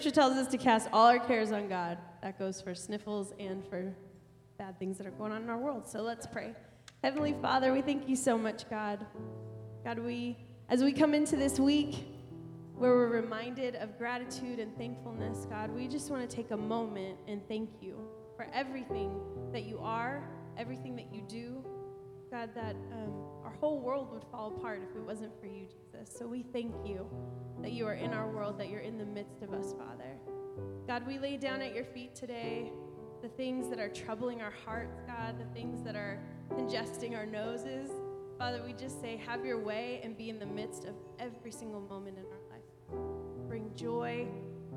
scripture tells us to cast all our cares on God. That goes for sniffles and for bad things that are going on in our world. So let's pray. Heavenly Father, we thank you so much, God. God, we as we come into this week where we're reminded of gratitude and thankfulness, God, we just want to take a moment and thank you for everything that you are, everything that you do. God, that um, our whole world would fall apart if it wasn't for you, Jesus. So we thank you that you are in our world, that you're in the midst of us, Father. God, we lay down at your feet today the things that are troubling our hearts, God, the things that are congesting our noses. Father, we just say, have your way and be in the midst of every single moment in our life. Bring joy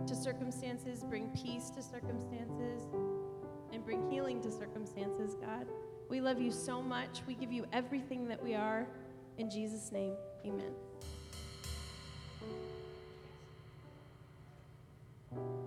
to circumstances, bring peace to circumstances, and bring healing to circumstances, God. We love you so much. We give you everything that we are. In Jesus' name, amen. Thank you.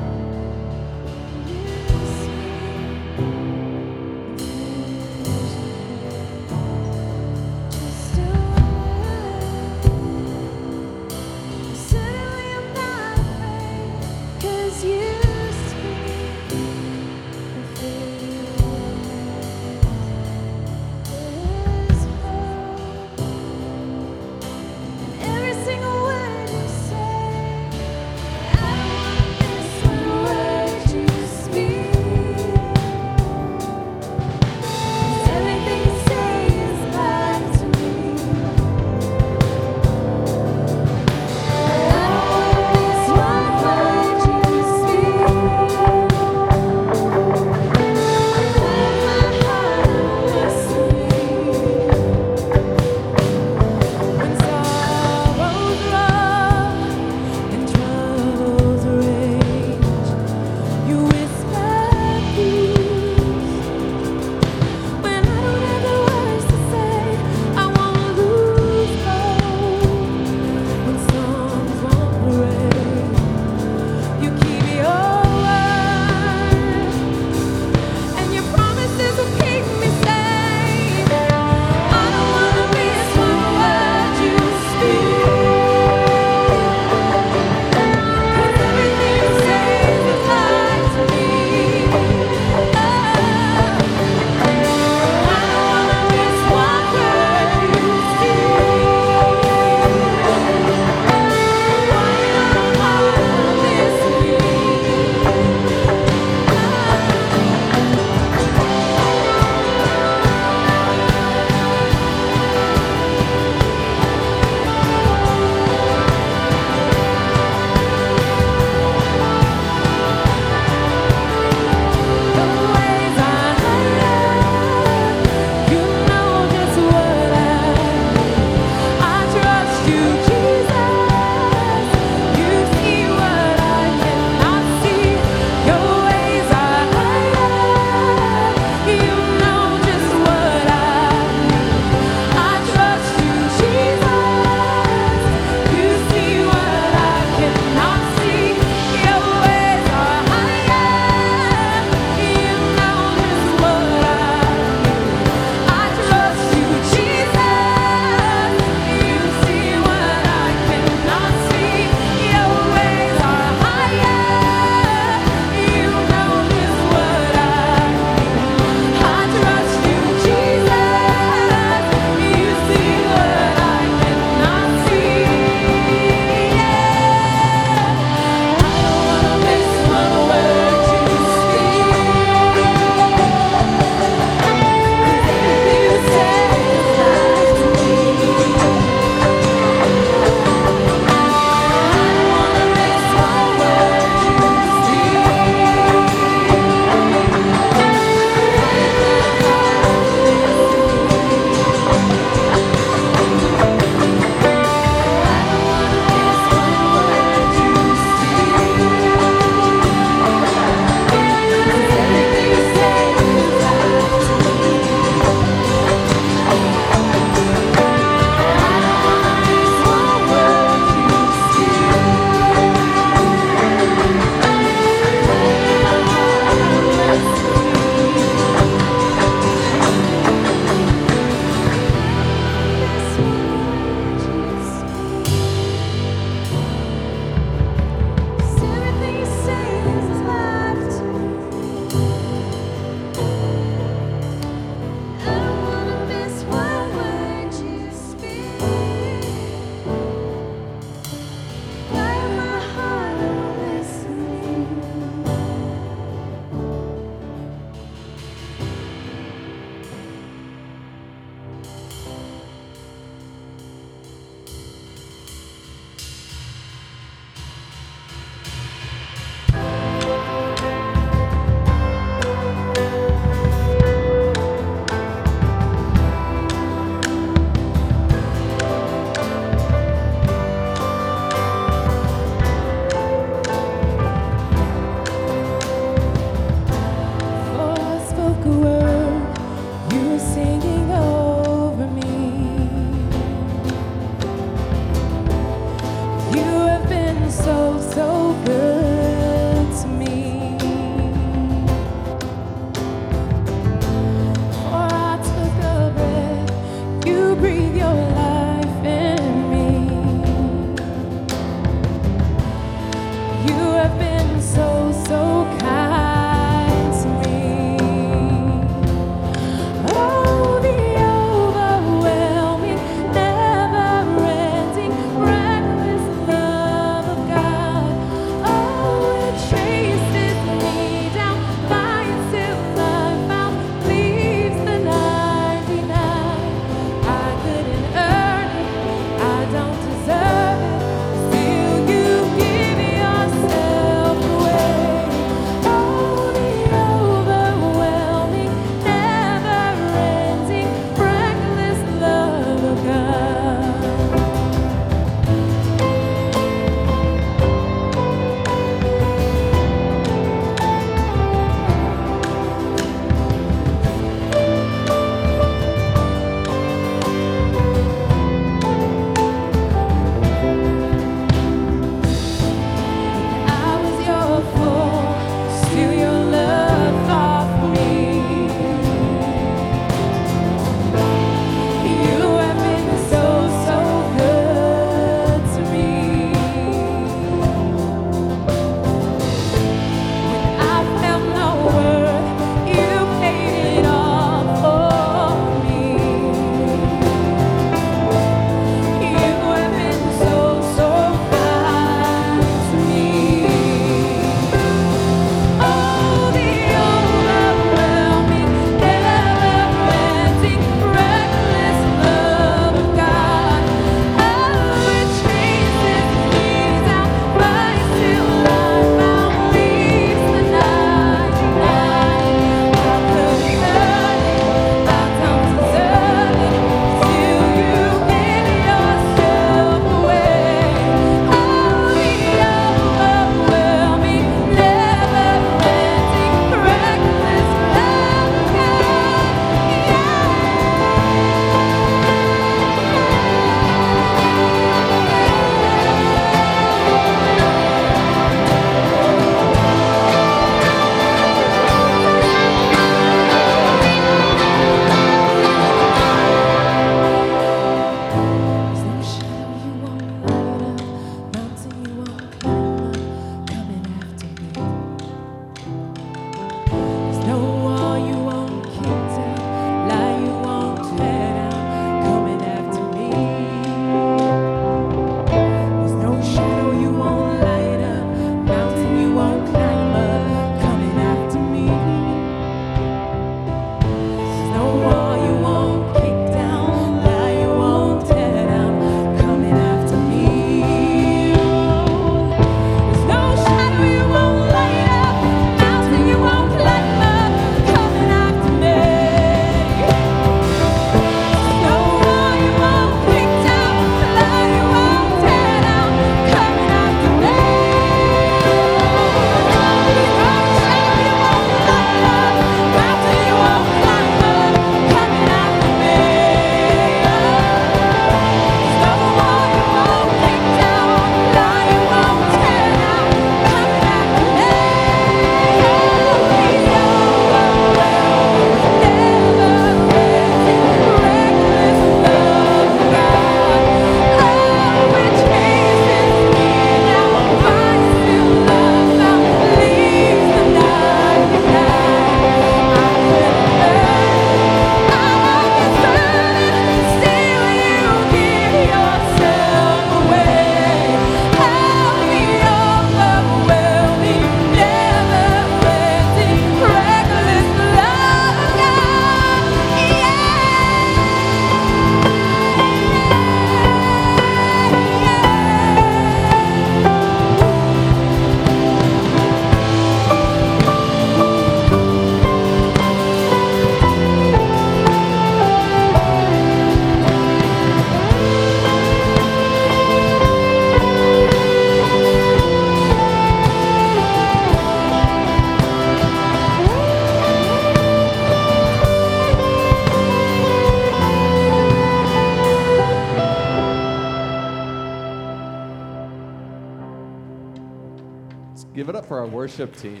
Our worship team.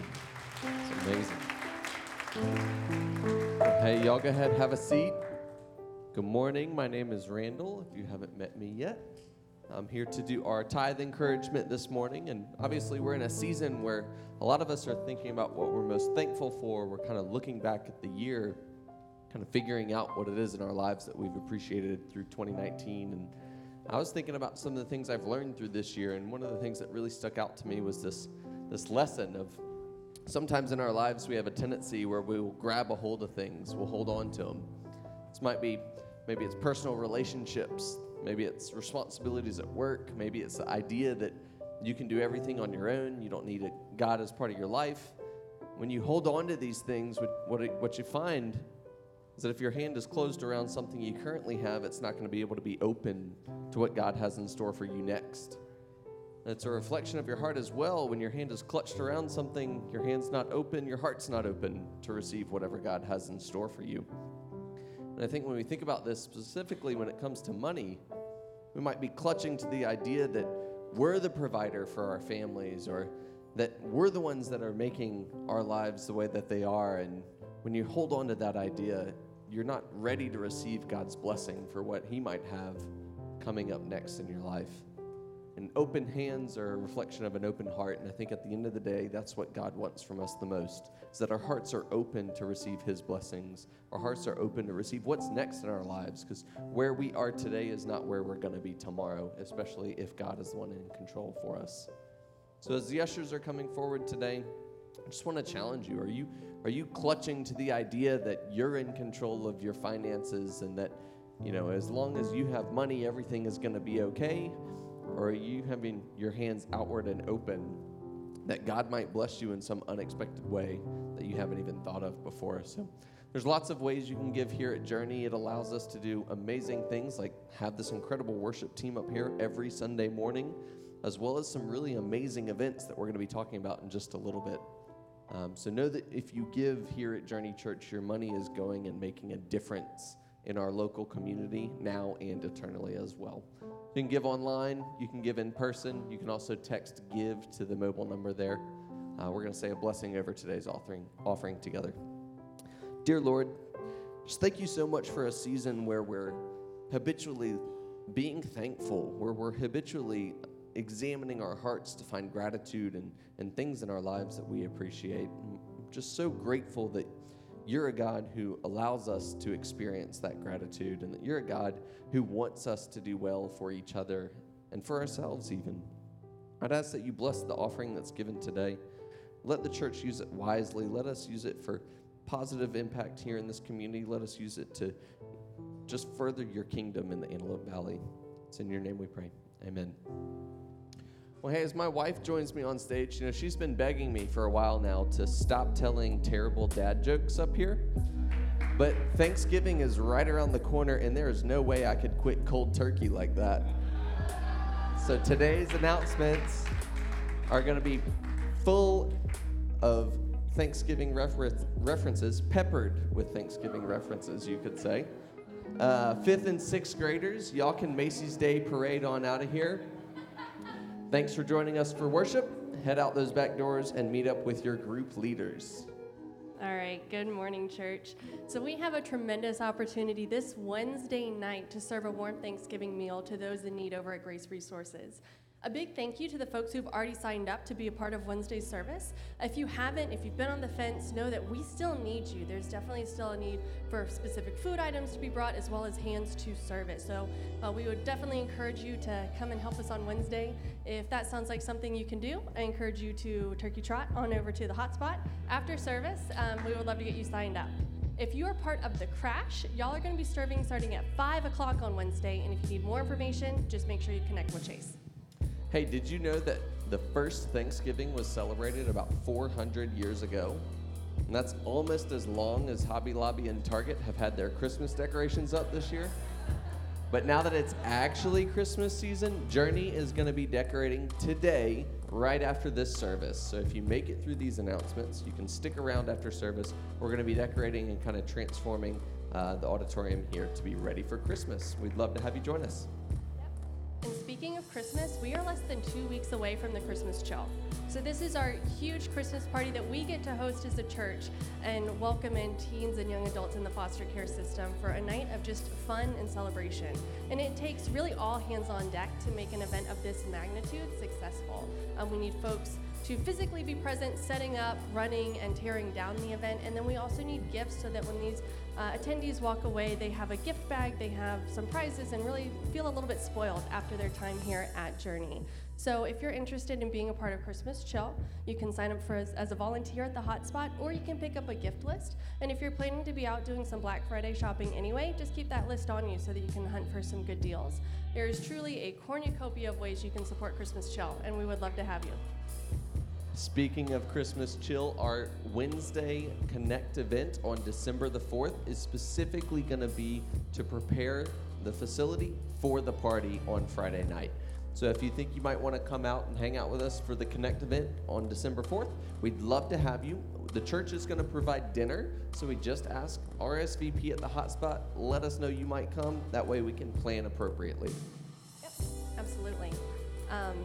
It's amazing. Hey, y'all go ahead, have a seat. Good morning. My name is Randall, if you haven't met me yet. I'm here to do our tithe encouragement this morning. And obviously, we're in a season where a lot of us are thinking about what we're most thankful for. We're kind of looking back at the year, kind of figuring out what it is in our lives that we've appreciated through 2019. And I was thinking about some of the things I've learned through this year. And one of the things that really stuck out to me was this, this lesson of sometimes in our lives we have a tendency where we will grab a hold of things, we'll hold on to them. This might be maybe it's personal relationships Maybe it's responsibilities at work. Maybe it's the idea that you can do everything on your own. You don't need a God as part of your life. When you hold on to these things, what, what you find is that if your hand is closed around something you currently have, it's not going to be able to be open to what God has in store for you next. It's a reflection of your heart as well. When your hand is clutched around something, your hand's not open, your heart's not open to receive whatever God has in store for you. And I think when we think about this specifically when it comes to money, we might be clutching to the idea that we're the provider for our families or that we're the ones that are making our lives the way that they are. And when you hold on to that idea, you're not ready to receive God's blessing for what He might have coming up next in your life. And open hands are a reflection of an open heart. And I think at the end of the day, that's what God wants from us the most is that our hearts are open to receive His blessings. Our hearts are open to receive what's next in our lives because where we are today is not where we're going to be tomorrow, especially if God is the one in control for us. So as the ushers are coming forward today, I just want to challenge you. Are you are you clutching to the idea that you're in control of your finances and that, you know, as long as you have money, everything is going to be okay? Or are you having your hands outward and open that God might bless you in some unexpected way that you haven't even thought of before? So there's lots of ways you can give here at Journey. It allows us to do amazing things like have this incredible worship team up here every Sunday morning, as well as some really amazing events that we're going to be talking about in just a little bit. Um, so know that if you give here at Journey Church, your money is going and making a difference in our local community now and eternally as well. You can give online, you can give in person, you can also text give to the mobile number there. Uh, we're going to say a blessing over today's offering, offering together. Dear Lord, just thank you so much for a season where we're habitually being thankful, where we're habitually examining our hearts to find gratitude and, and things in our lives that we appreciate. I'm just so grateful that you're a God who allows us to experience that gratitude and that you're a God who wants us to do well for each other and for ourselves, even. I'd ask that you bless the offering that's given today. Let the church use it wisely. Let us use it for positive impact here in this community. Let us use it to just further your kingdom in the Antelope Valley. It's in your name we pray. Amen. Well, hey, as my wife joins me on stage, you know, she's been begging me for a while now to stop telling terrible dad jokes up here. But Thanksgiving is right around the corner, and there is no way I could quit cold turkey like that. So today's announcements are going to be full of Thanksgiving refer- references, peppered with Thanksgiving references, you could say. Uh, fifth and sixth graders, y'all can Macy's Day parade on out of here. Thanks for joining us for worship. Head out those back doors and meet up with your group leaders. All right, good morning, church. So, we have a tremendous opportunity this Wednesday night to serve a warm Thanksgiving meal to those in need over at Grace Resources. A big thank you to the folks who've already signed up to be a part of Wednesday's service. If you haven't, if you've been on the fence, know that we still need you. There's definitely still a need for specific food items to be brought as well as hands to serve it. So uh, we would definitely encourage you to come and help us on Wednesday. If that sounds like something you can do, I encourage you to turkey trot on over to the hotspot. After service, um, we would love to get you signed up. If you are part of the crash, y'all are going to be serving starting at 5 o'clock on Wednesday. And if you need more information, just make sure you connect with Chase. Hey, did you know that the first Thanksgiving was celebrated about 400 years ago? And that's almost as long as Hobby Lobby and Target have had their Christmas decorations up this year. But now that it's actually Christmas season, Journey is going to be decorating today, right after this service. So if you make it through these announcements, you can stick around after service. We're going to be decorating and kind of transforming uh, the auditorium here to be ready for Christmas. We'd love to have you join us. And speaking of Christmas, we are less than two weeks away from the Christmas chill. So, this is our huge Christmas party that we get to host as a church and welcome in teens and young adults in the foster care system for a night of just fun and celebration. And it takes really all hands on deck to make an event of this magnitude successful. Um, we need folks to physically be present, setting up, running, and tearing down the event. And then we also need gifts so that when these uh, attendees walk away, they have a gift bag, they have some prizes, and really feel a little bit spoiled after their time here at Journey. So if you're interested in being a part of Christmas Chill, you can sign up for as, as, a volunteer at the hotspot, or you can pick up a gift list. And if you're planning to be out doing some Black Friday shopping anyway, just keep that list on you so that you can hunt for some good deals. There is truly a cornucopia of ways you can support Christmas Chill, and we would love to have you. Speaking of Christmas chill, our Wednesday Connect event on December the 4th is specifically going to be to prepare the facility for the party on Friday night. So if you think you might want to come out and hang out with us for the Connect event on December 4th, we'd love to have you. The church is going to provide dinner, so we just ask RSVP at the hotspot, let us know you might come. That way we can plan appropriately. Yep, absolutely. Um,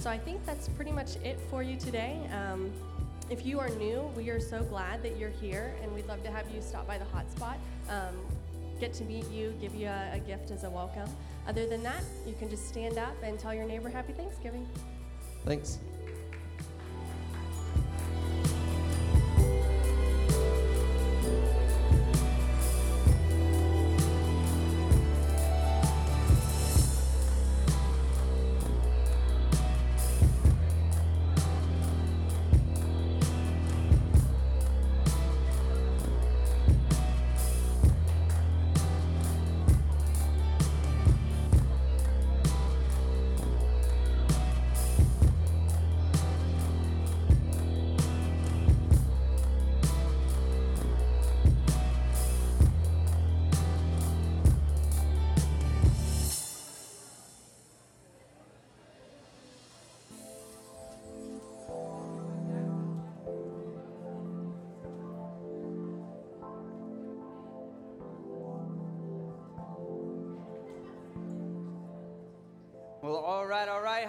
so I think that's pretty much it for you today. Um, if you are new, we are so glad that you're here, and we'd love to have you stop by the hotspot, um, get to meet you, give you a, a gift as a welcome. Other than that, you can just stand up and tell your neighbor Happy Thanksgiving. Thanks.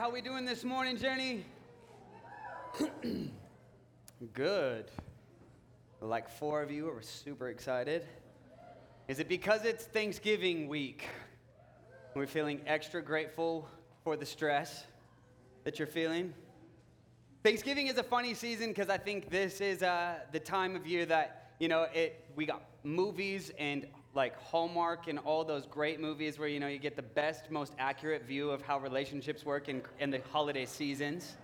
How we doing this morning, Journey? Good. Like four of you are super excited. Is it because it's Thanksgiving week? We're feeling extra grateful for the stress that you're feeling. Thanksgiving is a funny season because I think this is uh, the time of year that you know it. We got movies and like Hallmark and all those great movies where you know you get the best, most accurate view of how relationships work in, in the holiday seasons.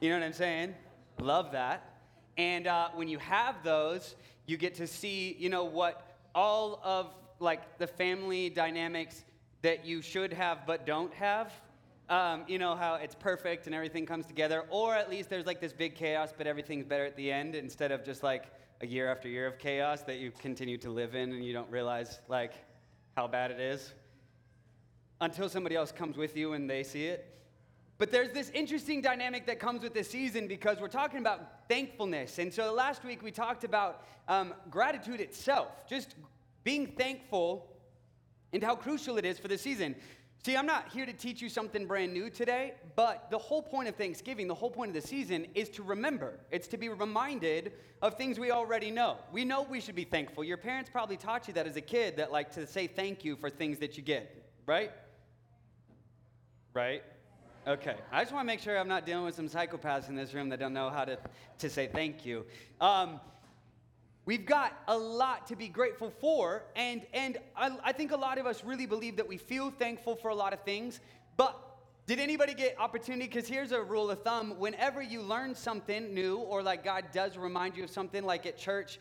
You know what I'm saying? Love that. And uh, when you have those, you get to see, you know, what all of like the family dynamics that you should have but don't have. Um, you know how it's perfect and everything comes together, or at least there's like this big chaos, but everything's better at the end instead of just like a year after year of chaos that you continue to live in and you don't realize like how bad it is until somebody else comes with you and they see it. But there's this interesting dynamic that comes with this season because we're talking about thankfulness. And so last week we talked about um, gratitude itself, just being thankful and how crucial it is for the season. See, I'm not here to teach you something brand new today, but the whole point of Thanksgiving, the whole point of the season is to remember. It's to be reminded of things we already know. We know we should be thankful. Your parents probably taught you that as a kid, that like to say thank you for things that you get, right? Right? Okay. I just want to make sure I'm not dealing with some psychopaths in this room that don't know how to, to say thank you. Um, We've got a lot to be grateful for, and, and I, I, think a lot of us really believe that we feel thankful for a lot of things. But did anybody get opportunity? Because here's a rule of thumb whenever you learn something new, or like God does remind you of something, like at church,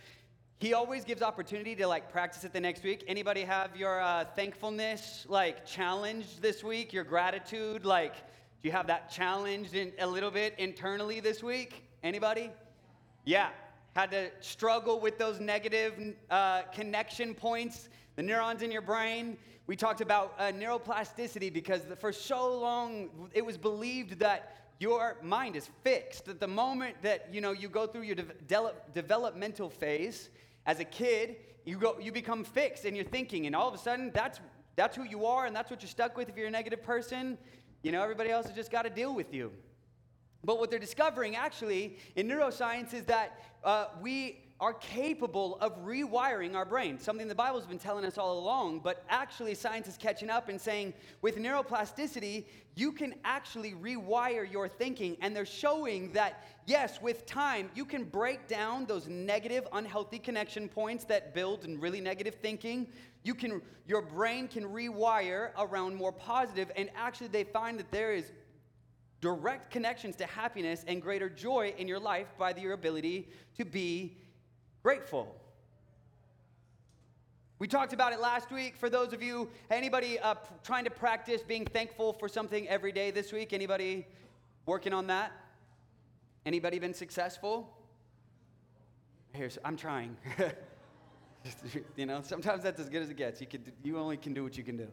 He always gives opportunity to like practice it the next week. Anybody have your uh, thankfulness like challenged this week? Your gratitude, like, do you have that challenged in, a little bit internally this week? Anybody? Yeah, had to struggle with those negative uh, connection points, the neurons in your brain. We talked about uh, neuroplasticity because for so long it was believed that your mind is fixed. That the moment that you know you go through your de- developmental phase as a kid, you go you become fixed in your thinking, and all of a sudden that's That's who you are, and that's what you're stuck with if you're a negative person. You know, everybody else has just got to deal with you. But what they're discovering actually in neuroscience is that uh, we are capable of rewiring our brain, something the Bible's been telling us all along, but actually science is catching up and saying with neuroplasticity, you can actually rewire your thinking. And they're showing that, yes, with time, you can break down those negative, unhealthy connection points that build in really negative thinking. You can, your brain can rewire around more positive, and actually they find that there is direct connections to happiness and greater joy in your life by your ability to be grateful. We talked about it last week. For those of you, anybody uh, trying to practice being thankful for something every day this week? Anybody working on that? Anybody been successful? Here's, I'm trying. you know, sometimes that's as good as it gets. You, can, you only can do what you can do.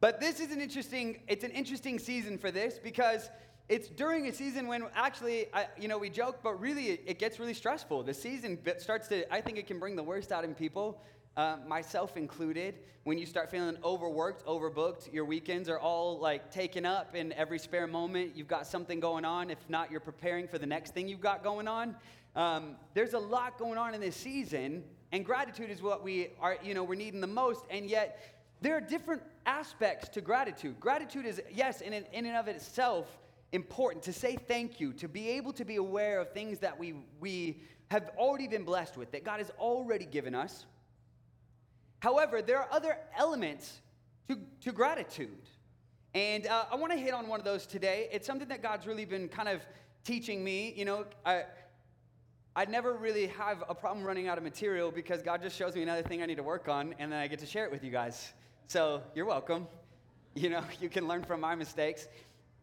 But this is an interesting, it's an interesting season for this because it's during a season when actually, I, you know, we joke, but really it, it, gets really stressful. The season starts to, I think it can bring the worst out in people, uh, myself included. When you start feeling overworked, overbooked, your weekends are all like taken up in every spare moment. You've got something going on. If not, you're preparing for the next thing you've got going on. Um, there's a lot going on in this season, and gratitude is what we are, you know, we're needing the most. And yet, there are different aspects to gratitude. Gratitude is, yes, in, and of itself, important to say thank you, to be able to be aware of things that we, we have already been blessed with, that God has already given us. However, there are other elements to, to gratitude. And uh, I want to hit on one of those today. It's something that God's really been kind of teaching me. You know, I, I never really have a problem running out of material because God just shows me another thing I need to work on, and then I get to share it with you guys. So you're welcome. You know, you can learn from my mistakes.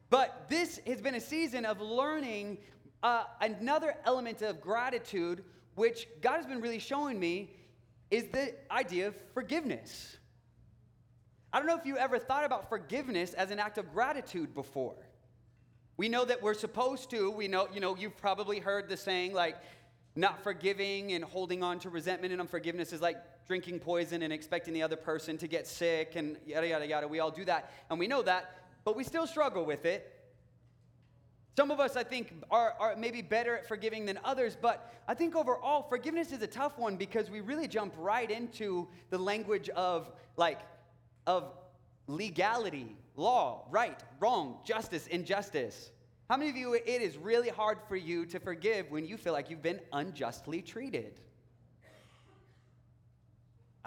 But this has been a season of learning uh, another element of gratitude, which God has been really showing me is the idea of forgiveness. I don't know if you ever thought about forgiveness as an act of gratitude before. We know that we're supposed to. We know, you know, you've probably heard the saying like, not forgiving and holding on to resentment and unforgiveness is like drinking poison and expecting the other person to get sick and yada, yada, yada. We all do that. And we know that but we still struggle with it. Some of us, I think, are, are maybe better at forgiving than others, but I think overall, forgiveness is a tough one because we really jump right into the language of like, of legality, law, right, wrong, justice, injustice. How many of you, it is really hard for you to forgive when you feel like you've been unjustly treated?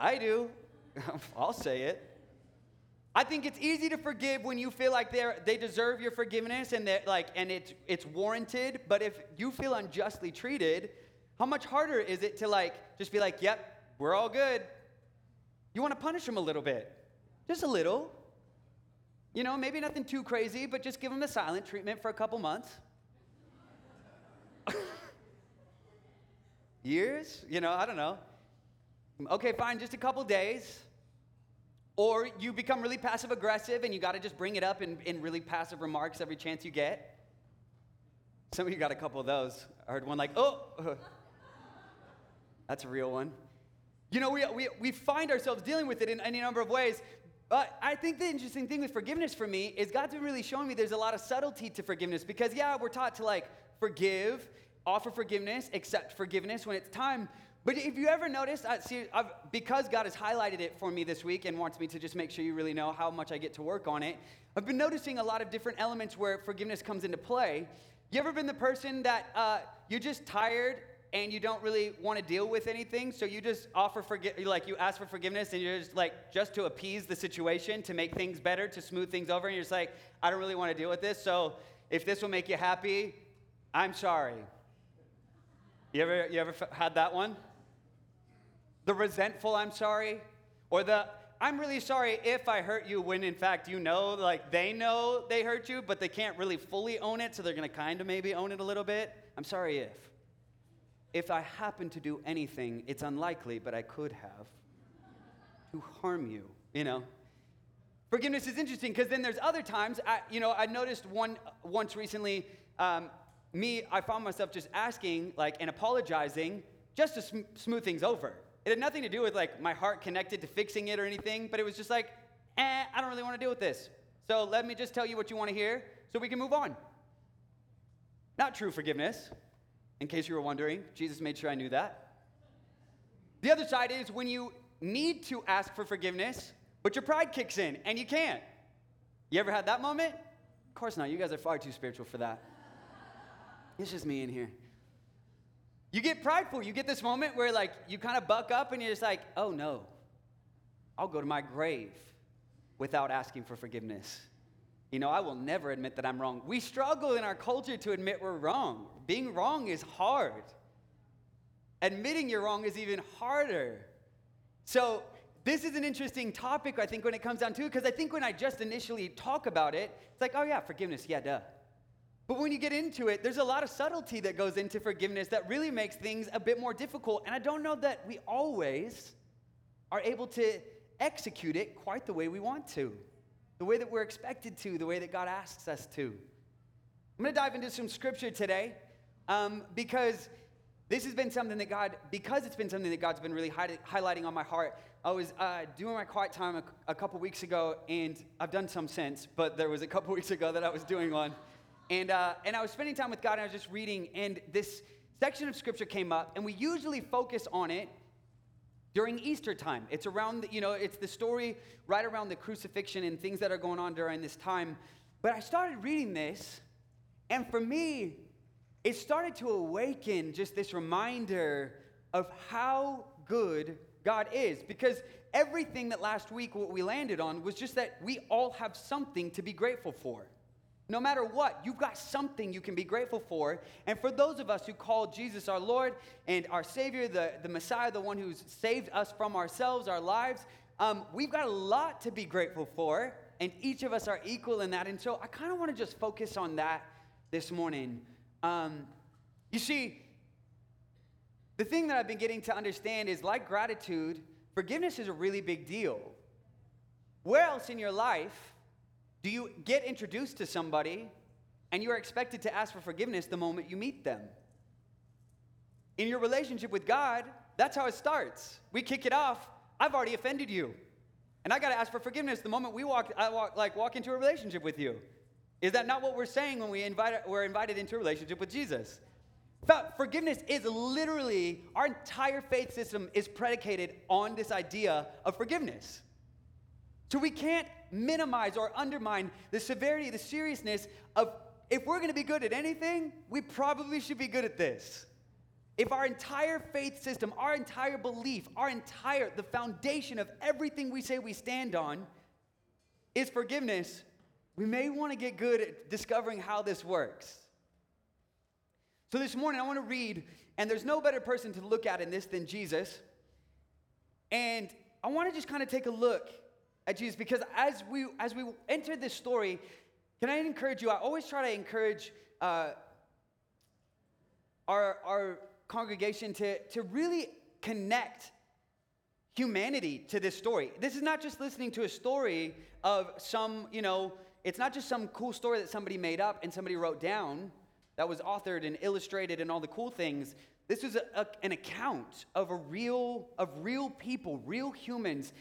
I do. I'll say it. I think it's easy to forgive when you feel like they they deserve your forgiveness and that like and it's it's warranted. But if you feel unjustly treated, how much harder is it to like just be like, "Yep, we're all good." You want to punish them a little bit, just a little. You know, maybe nothing too crazy, but just give them the silent treatment for a couple months. Years? You know, I don't know. Okay, fine, just a couple days. Or you become really passive aggressive and you got to just bring it up in, in really passive remarks every chance you get. Some of you got a couple of those. I heard one like, oh, that's a real one. You know, we, we, we find ourselves dealing with it in any number of ways. But I think the interesting thing with forgiveness for me is God's been really showing me there's a lot of subtlety to forgiveness because, yeah, we're taught to like forgive, offer forgiveness, accept forgiveness when it's time. But if you ever noticed, I see, I've, because God has highlighted it for me this week and wants me to just make sure you really know how much I get to work on it, I've been noticing a lot of different elements where forgiveness comes into play. You ever been the person that uh, you're just tired and you don't really want to deal with anything, so you just offer forgive, like you ask for forgiveness, and you're just like just to appease the situation, to make things better, to smooth things over, and you're just like, I don't really want to deal with this, so if this will make you happy, I'm sorry. You ever you ever had that one? The resentful I'm sorry, or the I'm really sorry if I hurt you when in fact you know, like they know they hurt you, but they can't really fully own it, so they're gonna kind of maybe own it a little bit. I'm sorry if. If I happen to do anything, it's unlikely, but I could have to harm you, you know? Forgiveness is interesting because then there's other times, I, you know, I noticed one once recently, um, me, I found myself just asking, like, and apologizing just to sm- smooth things over. It had nothing to do with like my heart connected to fixing it or anything, but it was just like, eh, I don't really want to deal with this. So let me just tell you what you want to hear so we can move on. Not true forgiveness, in case you were wondering. Jesus made sure I knew that. The other side is when you need to ask for forgiveness, but your pride kicks in and you can't. You ever had that moment? Of course not. You guys are far too spiritual for that. It's just me in here. You get prideful. You get this moment where, like, you kind of buck up and you're just like, oh no, I'll go to my grave without asking for forgiveness. You know, I will never admit that I'm wrong. We struggle in our culture to admit we're wrong. Being wrong is hard. Admitting you're wrong is even harder. So, this is an interesting topic, I think, when it comes down to it, because I think when I just initially talk about it, it's like, oh yeah, forgiveness, yeah, duh. But when you get into it, there's a lot of subtlety that goes into forgiveness that really makes things a bit more difficult. And I don't know that we always are able to execute it quite the way we want to, the way that we're expected to, the way that God asks us to. I'm going to dive into some scripture today um, because this has been something that God, because it's been something that God's been really hi- highlighting on my heart. I was uh, doing my quiet time a, a couple weeks ago, and I've done some since, but there was a couple weeks ago that I was doing one. And, uh, and I was spending time with God, and I was just reading, and this section of scripture came up, and we usually focus on it during Easter time. It's around, the, you know, it's the story right around the crucifixion and things that are going on during this time. But I started reading this, and for me, it started to awaken just this reminder of how good God is. Because everything that last week, what we landed on, was just that we all have something to be grateful for. No matter what, you've got something you can be grateful for. And for those of us who call Jesus our Lord and our Savior, the, the Messiah, the one who's saved us from ourselves, our lives, um, we've got a lot to be grateful for. And each of us are equal in that. And so I kind of want to just focus on that this morning. Um, you see, the thing that I've been getting to understand is like gratitude, forgiveness is a really big deal. Where else in your life do you get introduced to somebody and you are expected to ask for forgiveness the moment you meet them? In your relationship with God, that's how it starts. We kick it off. I've already offended you. And I got to ask for forgiveness the moment we walk, I walk, like walk into a relationship with you. Is that not what we're saying when we invite, we're invited into a relationship with Jesus? But forgiveness is literally, our entire faith system is predicated on this idea of forgiveness. So we can't minimize or undermine the severity, the seriousness of if we're going to be good at anything, we probably should be good at this. If our entire faith system, our entire belief, our entire, the foundation of everything we say we stand on is forgiveness, we may want to get good at discovering how this works. So this morning, I want to read, and there's no better person to look at in this than Jesus. And I want to just kind of take a look at Jesus because as we as we enter this story, can I encourage you? I always try to encourage uh, our our congregation to to really connect humanity to this story. This is not just listening to a story of some, you know, it's not just some cool story that somebody made up and somebody wrote down that was authored and illustrated and all the cool things. This is a, a, an account of a real of real people, real humans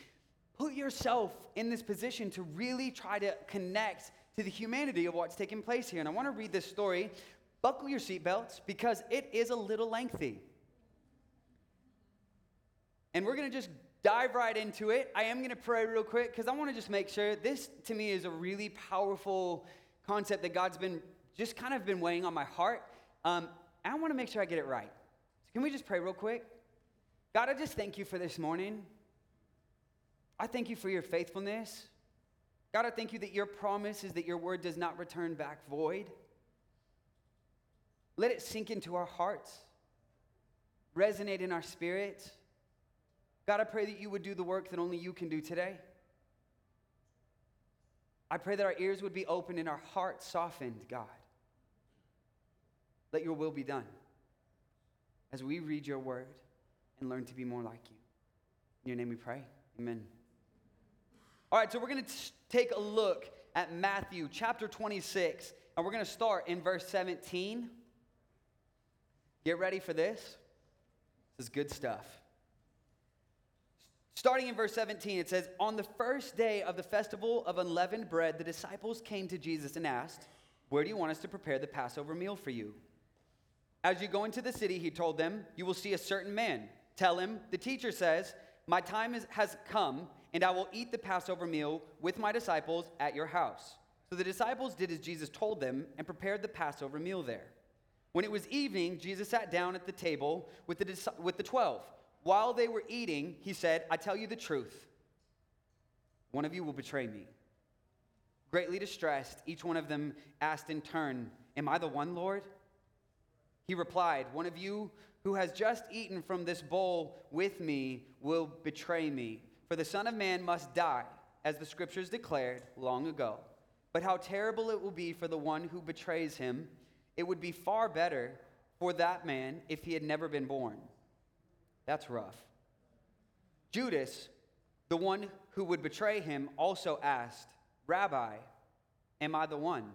put yourself in this position to really try to connect to the humanity of what's taking place here. And I want to read this story. Buckle your seatbelts because it is a little lengthy. And we're going to just dive right into it. I am going to pray real quick because I want to just make sure this to me is a really powerful concept that God's been just kind of been weighing on my heart. Um, I want to make sure I get it right. So can we just pray real quick? God, I just thank you for this morning. I thank you for your faithfulness. God, I thank you that your promise is that your word does not return back void. Let it sink into our hearts, resonate in our spirit. God, I pray that you would do the work that only you can do today. I pray that our ears would be open and our hearts softened, God. Let your will be done as we read your word and learn to be more like you. In your name we pray. Amen. All right, so we're going to take a look at Matthew chapter 26, and we're going to start in verse 17. Get ready for this. This is good stuff. Starting in verse 17, it says, On the first day of the festival of unleavened bread, the disciples came to Jesus and asked, Where do you want us to prepare the Passover meal for you? As you go into the city, he told them, you will see a certain man. Tell him, the teacher says, My time is, has come, and I will eat the Passover meal with my disciples at your house. So the disciples did as Jesus told them and prepared the Passover meal there. When it was evening, Jesus sat down at the table with the, with the twelve. While they were eating, he said, I tell you the truth. One of you will betray me. Greatly distressed, each one of them asked in turn, Am I the one, Lord? He replied, One of you who has just eaten from this bowl with me will betray me. For the Son of Man must die, as the scriptures declared long ago. But how terrible it will be for the one who betrays him. It would be far better for that man if he had never been born. That's rough. Judas, the one who would betray him, also asked, Rabbi, am I the one?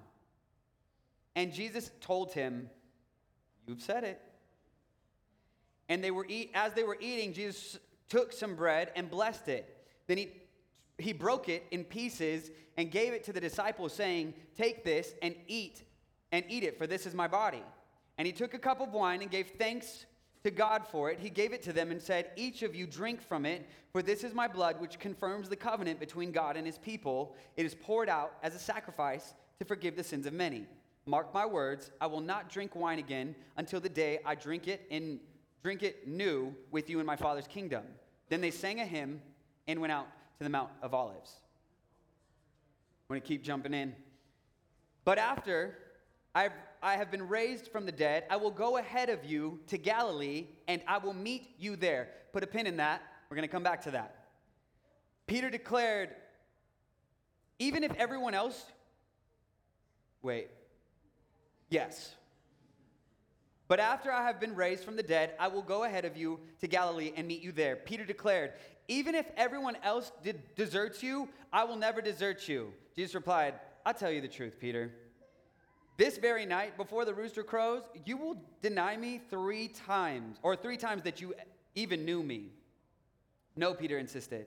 And Jesus told him, You've said it. And they were eat, as they were eating, Jesus took some bread and blessed it. Then he, he broke it in pieces and gave it to the disciples, saying, Take this and eat, and eat it, for this is my body. And he took a cup of wine and gave thanks to God for it. He gave it to them and said, Each of you drink from it, for this is my blood, which confirms the covenant between God and his people. It is poured out as a sacrifice to forgive the sins of many. Mark my words, I will not drink wine again until the day I drink it in drink it new with you in my Father's kingdom. Then they sang a hymn and went out to the Mount of Olives. I'm going to keep jumping in. But after I've, I have been raised from the dead, I will go ahead of you to Galilee and I will meet you there. Put a pin in that. We're going to come back to that. Peter declared, even if everyone else, wait, Yes. But after I have been raised from the dead, I will go ahead of you to Galilee and meet you there. Peter declared, Even if everyone else did, deserts you, I will never desert you. Jesus replied, I'll tell you the truth, Peter. This very night, before the rooster crows, you will deny me three times, or three times that you even knew me. No, Peter insisted.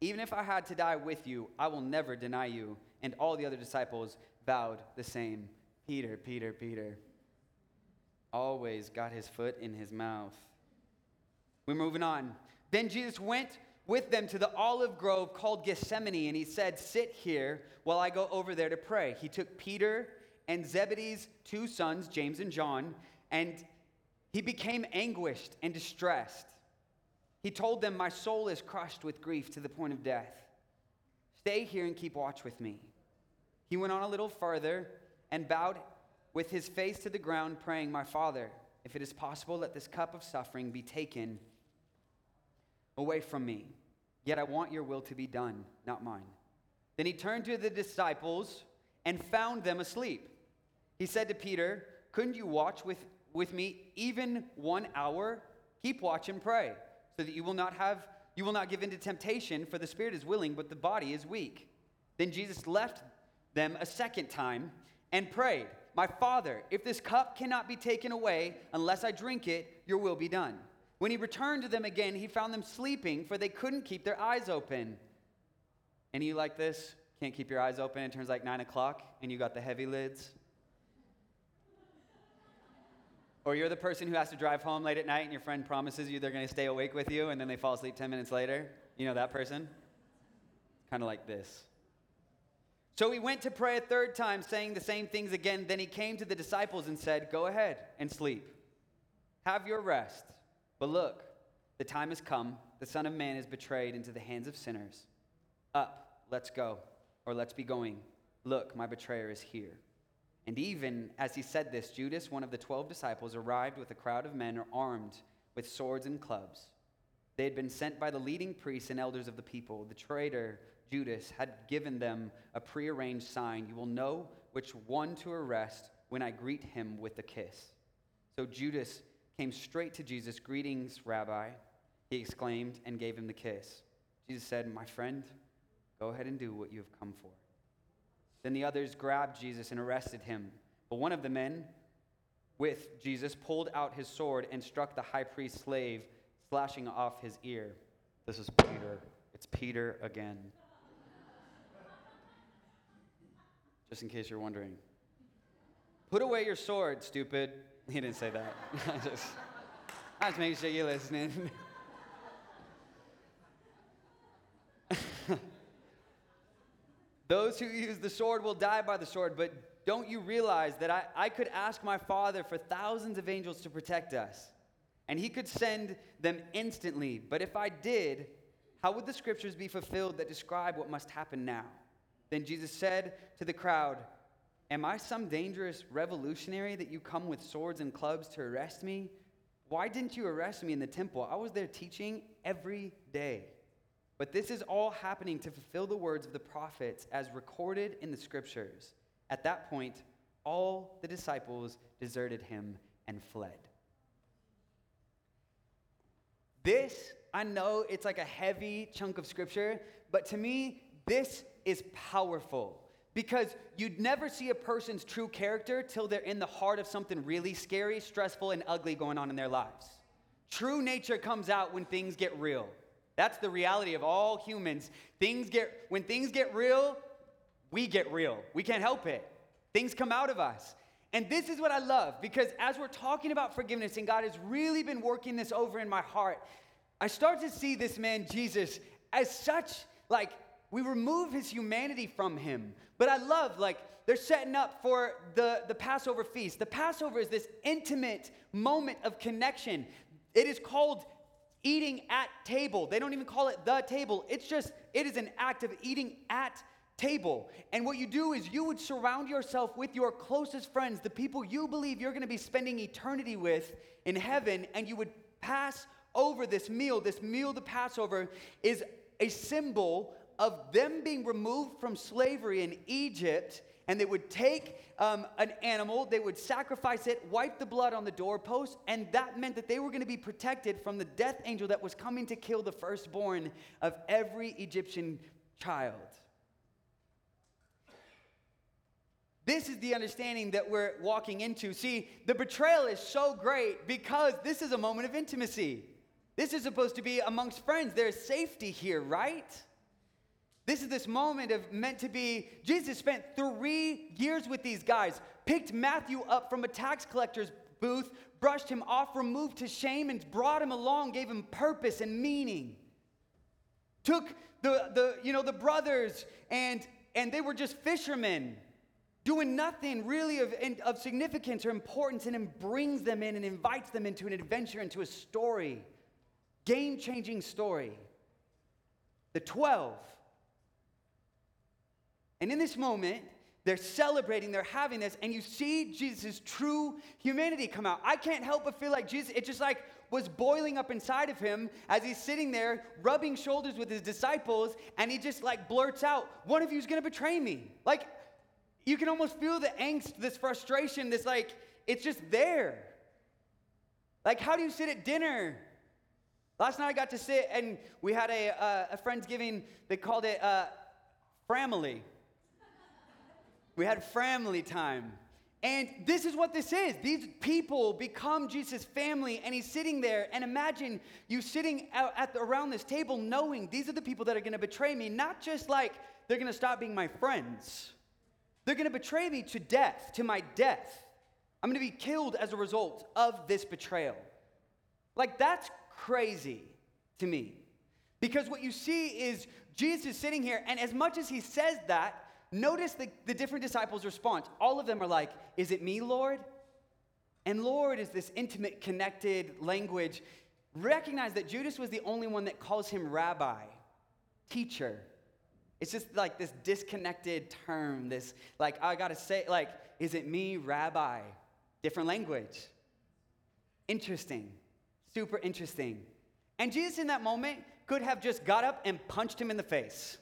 Even if I had to die with you, I will never deny you. And all the other disciples vowed the same. Peter, Peter, Peter. Always got his foot in his mouth. We're moving on. Then Jesus went with them to the olive grove called Gethsemane, and he said, Sit here while I go over there to pray. He took Peter and Zebedee's two sons, James and John, and he became anguished and distressed. He told them, My soul is crushed with grief to the point of death. Stay here and keep watch with me. He went on a little farther and bowed with his face to the ground, praying, My Father, if it is possible, let this cup of suffering be taken away from me. Yet I want your will to be done, not mine. Then he turned to the disciples and found them asleep. He said to Peter, Couldn't you watch with, with me even one hour? Keep watch and pray, so that you will not have you will not give in to temptation, for the spirit is willing, but the body is weak. Then Jesus left them a second time and prayed, My Father, if this cup cannot be taken away unless I drink it, your will be done. When he returned to them again, he found them sleeping, for they couldn't keep their eyes open. And you like this? Can't keep your eyes open. It turns like nine o'clock, and you got the heavy lids. Or you're the person who has to drive home late at night, and your friend promises you they're going to stay awake with you, and then they fall asleep 10 minutes later. You know that person? Kind of like this. So he went to pray a third time, saying the same things again. Then he came to the disciples and said, Go ahead and sleep. Have your rest. But look, the time has come. The Son of Man is betrayed into the hands of sinners. Up, let's go, or let's be going. Look, my betrayer is here. And even as he said this, Judas, one of the twelve disciples, arrived with a crowd of men armed with swords and clubs. They had been sent by the leading priests and elders of the people. The traitor Judas had given them a prearranged sign You will know which one to arrest when I greet him with a kiss. So Judas came straight to Jesus. Greetings, Rabbi, he exclaimed, and gave him the kiss. Jesus said, My friend, go ahead and do what you have come for. Then the others grabbed Jesus and arrested him. But one of the men with Jesus pulled out his sword and struck the high priest's slave, slashing off his ear. This is Peter. It's Peter again. Just in case you're wondering. Put away your sword, stupid. He didn't say that. I just, I just making sure you're listening. Those who use the sword will die by the sword, but don't you realize that I, I could ask my Father for thousands of angels to protect us, and He could send them instantly? But if I did, how would the scriptures be fulfilled that describe what must happen now? Then Jesus said to the crowd, Am I some dangerous revolutionary that you come with swords and clubs to arrest me? Why didn't you arrest me in the temple? I was there teaching every day. But this is all happening to fulfill the words of the prophets as recorded in the scriptures. At that point, all the disciples deserted him and fled. This, I know it's like a heavy chunk of scripture, but to me, this is powerful because you'd never see a person's true character till they're in the heart of something really scary, stressful, and ugly going on in their lives. True nature comes out when things get real. That's the reality of all humans. Things get when things get real, we get real. We can't help it. Things come out of us. And this is what I love because as we're talking about forgiveness and God has really been working this over in my heart, I start to see this man Jesus as such like we remove his humanity from him. But I love like they're setting up for the, the Passover feast. The Passover is this intimate moment of connection. It is called eating at table. They don't even call it the table. It's just, it is an act of eating at table. And what you do is you would surround yourself with your closest friends, the people you believe you're going to be spending eternity with in heaven, and you would pass over this meal. This meal, the Passover, is a symbol of them being removed from slavery in Egypt and they would take um, an animal, they would sacrifice it, wipe the blood on the doorpost, and that meant that they were going to be protected from the death angel that was coming to kill the firstborn of every Egyptian child. This is the understanding that we're walking into. See, the betrayal is so great because this is a moment of intimacy. This is supposed to be amongst friends. There's safety here, right? This is this moment of meant to be. Jesus spent three years with these guys, picked Matthew up from a tax collector's booth, brushed him off, removed his shame, and brought him along, gave him purpose and meaning. Took the, the, you know, the brothers, and, and they were just fishermen, doing nothing really of, of significance or importance, and then brings them in and invites them into an adventure, into a story, game changing story. The 12 and in this moment, they're celebrating, they're having this, and you see Jesus' true humanity come out. I can't help but feel like Jesus, it just like was boiling up inside of him as he's sitting there rubbing shoulders with his disciples, and he just like blurts out, One of you is gonna betray me. Like, you can almost feel the angst, this frustration, this like, it's just there. Like, how do you sit at dinner? Last night I got to sit, and we had a, uh, a Friendsgiving, they called it uh, family. We had family time. And this is what this is. These people become Jesus' family, and he's sitting there. And imagine you sitting at the, around this table knowing these are the people that are going to betray me, not just like they're going to stop being my friends, they're going to betray me to death, to my death. I'm going to be killed as a result of this betrayal. Like, that's crazy to me. Because what you see is Jesus sitting here, and as much as he says that, Notice the, the different disciples' response. All of them are like, Is it me, Lord? And Lord is this intimate, connected language. Recognize that Judas was the only one that calls him rabbi, teacher. It's just like this disconnected term, this, like, I gotta say, like, is it me, rabbi? Different language. Interesting, super interesting. And Jesus in that moment could have just got up and punched him in the face.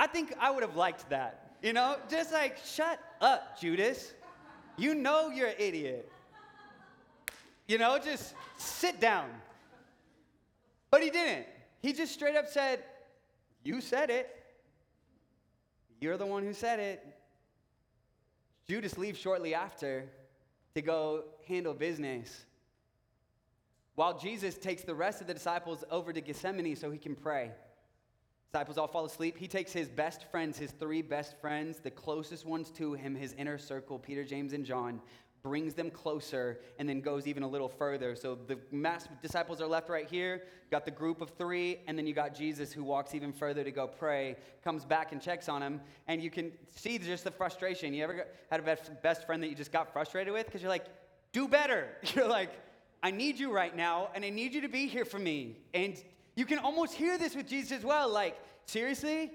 I think I would have liked that. You know, just like, shut up, Judas. You know you're an idiot. You know, just sit down. But he didn't. He just straight up said, You said it. You're the one who said it. Judas leaves shortly after to go handle business. while Jesus takes the rest of the disciples over to Gethsemane so he can pray. Disciples all fall asleep. He takes his best friends, his three best friends, the closest ones to him, his inner circle, Peter, James, and John, brings them closer, and then goes even a little further. So the mass disciples are left right here. Got the group of three, and then you got Jesus who walks even further to go pray, comes back and checks on him, and you can see just the frustration. You ever had a best friend that you just got frustrated with? Because you're like, do better. You're like, I need you right now, and I need you to be here for me. And you can almost hear this with Jesus as well. Like, seriously?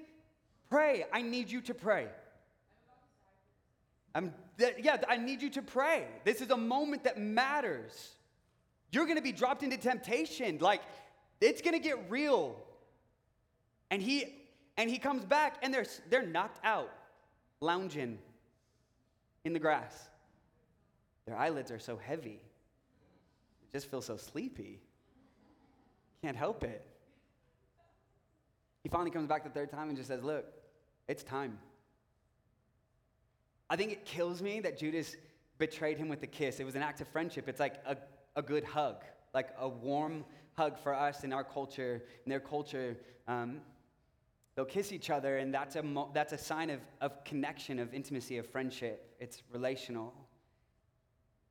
Pray. I need you to pray. I'm, th- yeah, I need you to pray. This is a moment that matters. You're going to be dropped into temptation. Like, it's going to get real. And he and he comes back and they're they're knocked out, lounging in the grass. Their eyelids are so heavy. They just feel so sleepy. Can't help it. He finally comes back the third time and just says, Look, it's time. I think it kills me that Judas betrayed him with a kiss. It was an act of friendship. It's like a, a good hug, like a warm hug for us in our culture, in their culture. Um, they'll kiss each other, and that's a, mo- that's a sign of, of connection, of intimacy, of friendship. It's relational.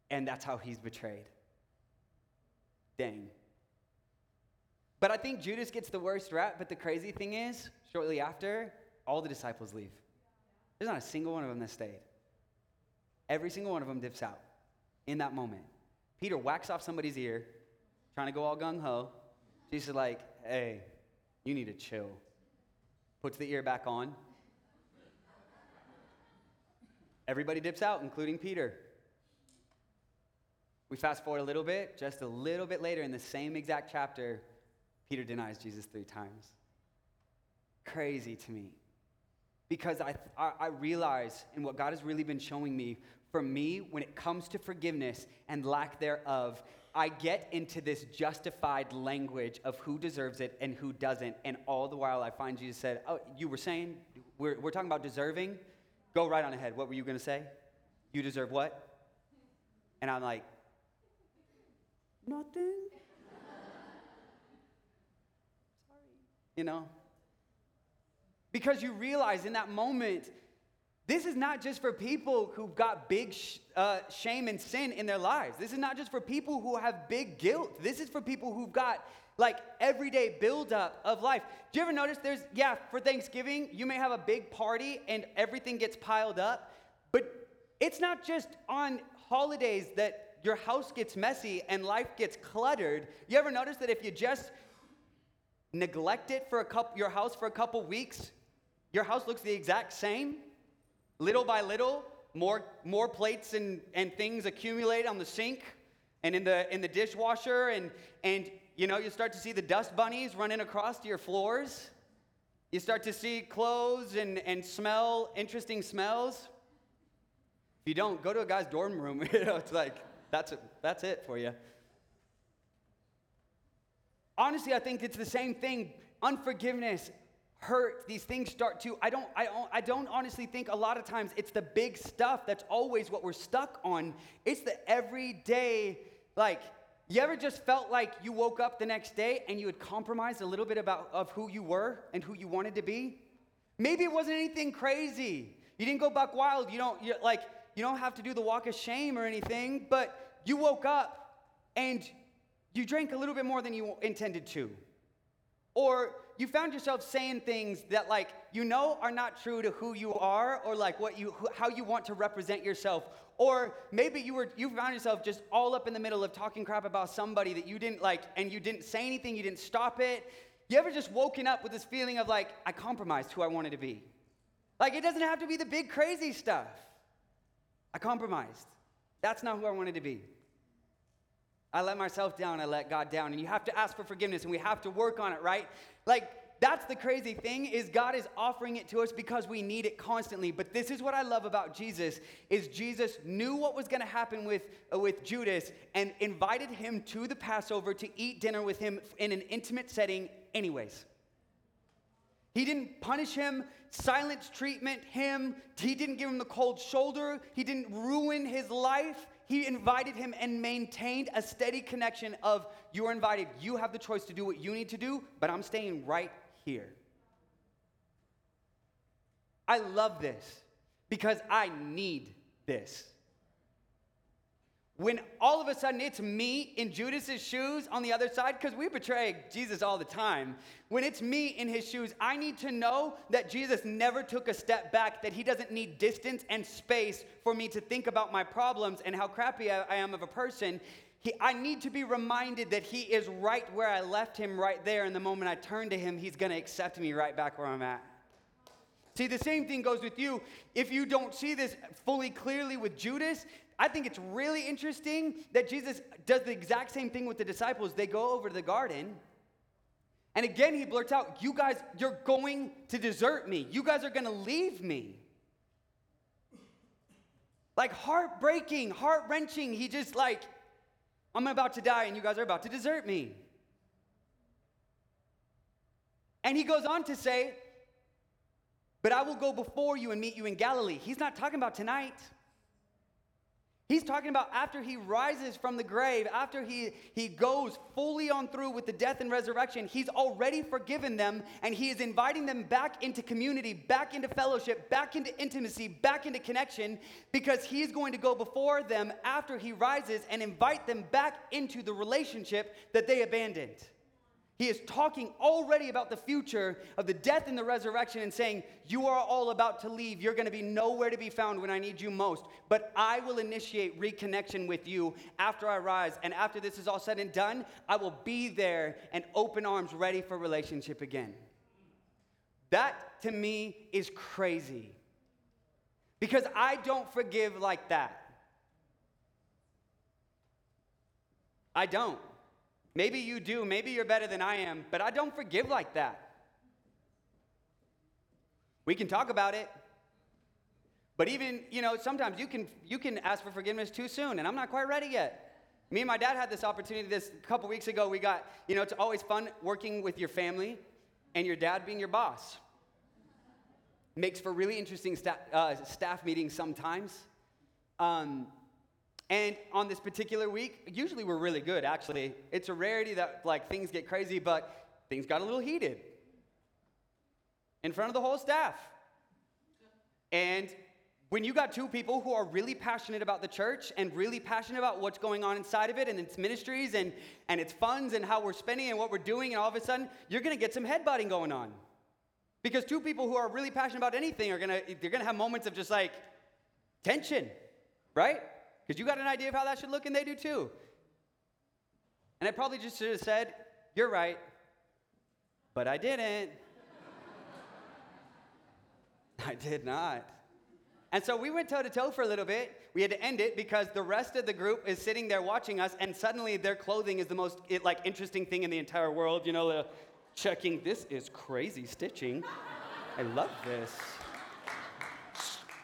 And that's how he's betrayed. Dang. But I think Judas gets the worst rap, but the crazy thing is, shortly after, all the disciples leave. There's not a single one of them that stayed. Every single one of them dips out in that moment. Peter whacks off somebody's ear, trying to go all gung ho. Jesus is like, hey, you need to chill. Puts the ear back on. Everybody dips out, including Peter. We fast forward a little bit, just a little bit later in the same exact chapter, Peter denies Jesus three times. Crazy to me. Because I, I, I realize, and what God has really been showing me, for me, when it comes to forgiveness and lack thereof, I get into this justified language of who deserves it and who doesn't. And all the while, I find Jesus said, Oh, you were saying, we're, we're talking about deserving? Go right on ahead. What were you going to say? You deserve what? And I'm like, Nothing. You know? Because you realize in that moment, this is not just for people who've got big sh- uh, shame and sin in their lives. This is not just for people who have big guilt. This is for people who've got like everyday buildup of life. Do you ever notice there's, yeah, for Thanksgiving, you may have a big party and everything gets piled up, but it's not just on holidays that your house gets messy and life gets cluttered. You ever notice that if you just neglect it for a couple, your house for a couple weeks, your house looks the exact same? Little by little, more, more plates and, and things accumulate on the sink and in the, in the dishwasher, and, and you know, you start to see the dust bunnies running across to your floors. You start to see clothes and, and smell interesting smells. If you don't, go to a guy's dorm room. you know, it's like, that's it, that's it for you. Honestly, I think it's the same thing. Unforgiveness, hurt, these things start to. I don't, I don't, I don't honestly think a lot of times it's the big stuff that's always what we're stuck on. It's the everyday, like, you ever just felt like you woke up the next day and you had compromised a little bit about of who you were and who you wanted to be? Maybe it wasn't anything crazy. You didn't go buck wild. You don't like you don't have to do the walk of shame or anything, but you woke up and you drank a little bit more than you intended to. Or you found yourself saying things that like you know are not true to who you are or like what you how you want to represent yourself. Or maybe you were you found yourself just all up in the middle of talking crap about somebody that you didn't like and you didn't say anything you didn't stop it. You ever just woken up with this feeling of like i compromised who i wanted to be? Like it doesn't have to be the big crazy stuff. I compromised. That's not who i wanted to be I let myself down, I let God down. And you have to ask for forgiveness and we have to work on it, right? Like, that's the crazy thing is God is offering it to us because we need it constantly. But this is what I love about Jesus is Jesus knew what was going to happen with, uh, with Judas and invited him to the Passover to eat dinner with him in an intimate setting anyways. He didn't punish him, silence treatment him. He didn't give him the cold shoulder. He didn't ruin his life. He invited him and maintained a steady connection of you are invited. You have the choice to do what you need to do, but I'm staying right here. I love this because I need this. When all of a sudden it's me in Judas's shoes on the other side, because we betray Jesus all the time. When it's me in his shoes, I need to know that Jesus never took a step back, that he doesn't need distance and space for me to think about my problems and how crappy I, am of a person. He, I need to be reminded that he is right where I left him right there. And the moment I turn to him, he's going to accept me right back where I'm at. See, the same thing goes with you. If you don't see this fully clearly with Judas, I think it's really interesting that Jesus does the exact same thing with the disciples. They go over to the garden, and again, he blurts out, You guys, you're going to desert me. You guys are going to leave me. Like heartbreaking, heart wrenching. He just, like, I'm about to die, and you guys are about to desert me. And he goes on to say, But I will go before you and meet you in Galilee. He's not talking about tonight. He's talking about after he rises from the grave, after he, he goes fully on through with the death and resurrection, he's already forgiven them and he is inviting them back into community, back into fellowship, back into intimacy, back into connection because he's going to go before them after he rises and invite them back into the relationship that they abandoned. He is talking already about the future of the death and the resurrection and saying, You are all about to leave. You're going to be nowhere to be found when I need you most. But I will initiate reconnection with you after I rise. And after this is all said and done, I will be there and open arms ready for relationship again. That to me is crazy. Because I don't forgive like that. I don't. Maybe you do, maybe you're better than I am, but I don't forgive like that. We can talk about it. But even, you know, sometimes you can you can ask for forgiveness too soon, and I'm not quite ready yet. Me and my dad had this opportunity this a couple weeks ago. We got, you know, it's always fun working with your family and your dad being your boss. Makes for really interesting sta- uh, staff meetings sometimes. Um, and on this particular week, usually we're really good, actually. It's a rarity that like things get crazy, but things got a little heated in front of the whole staff. And when you got two people who are really passionate about the church and really passionate about what's going on inside of it and its ministries and, and its funds and how we're spending and what we're doing, and all of a sudden you're gonna get some headbutting going on. Because two people who are really passionate about anything are gonna, they're gonna have moments of just like tension, right? Because you got an idea of how that should look, and they do too. And I probably just should have said, You're right, but I didn't. I did not. And so we went toe to toe for a little bit. We had to end it because the rest of the group is sitting there watching us, and suddenly their clothing is the most like interesting thing in the entire world. You know, checking. This is crazy stitching. I love this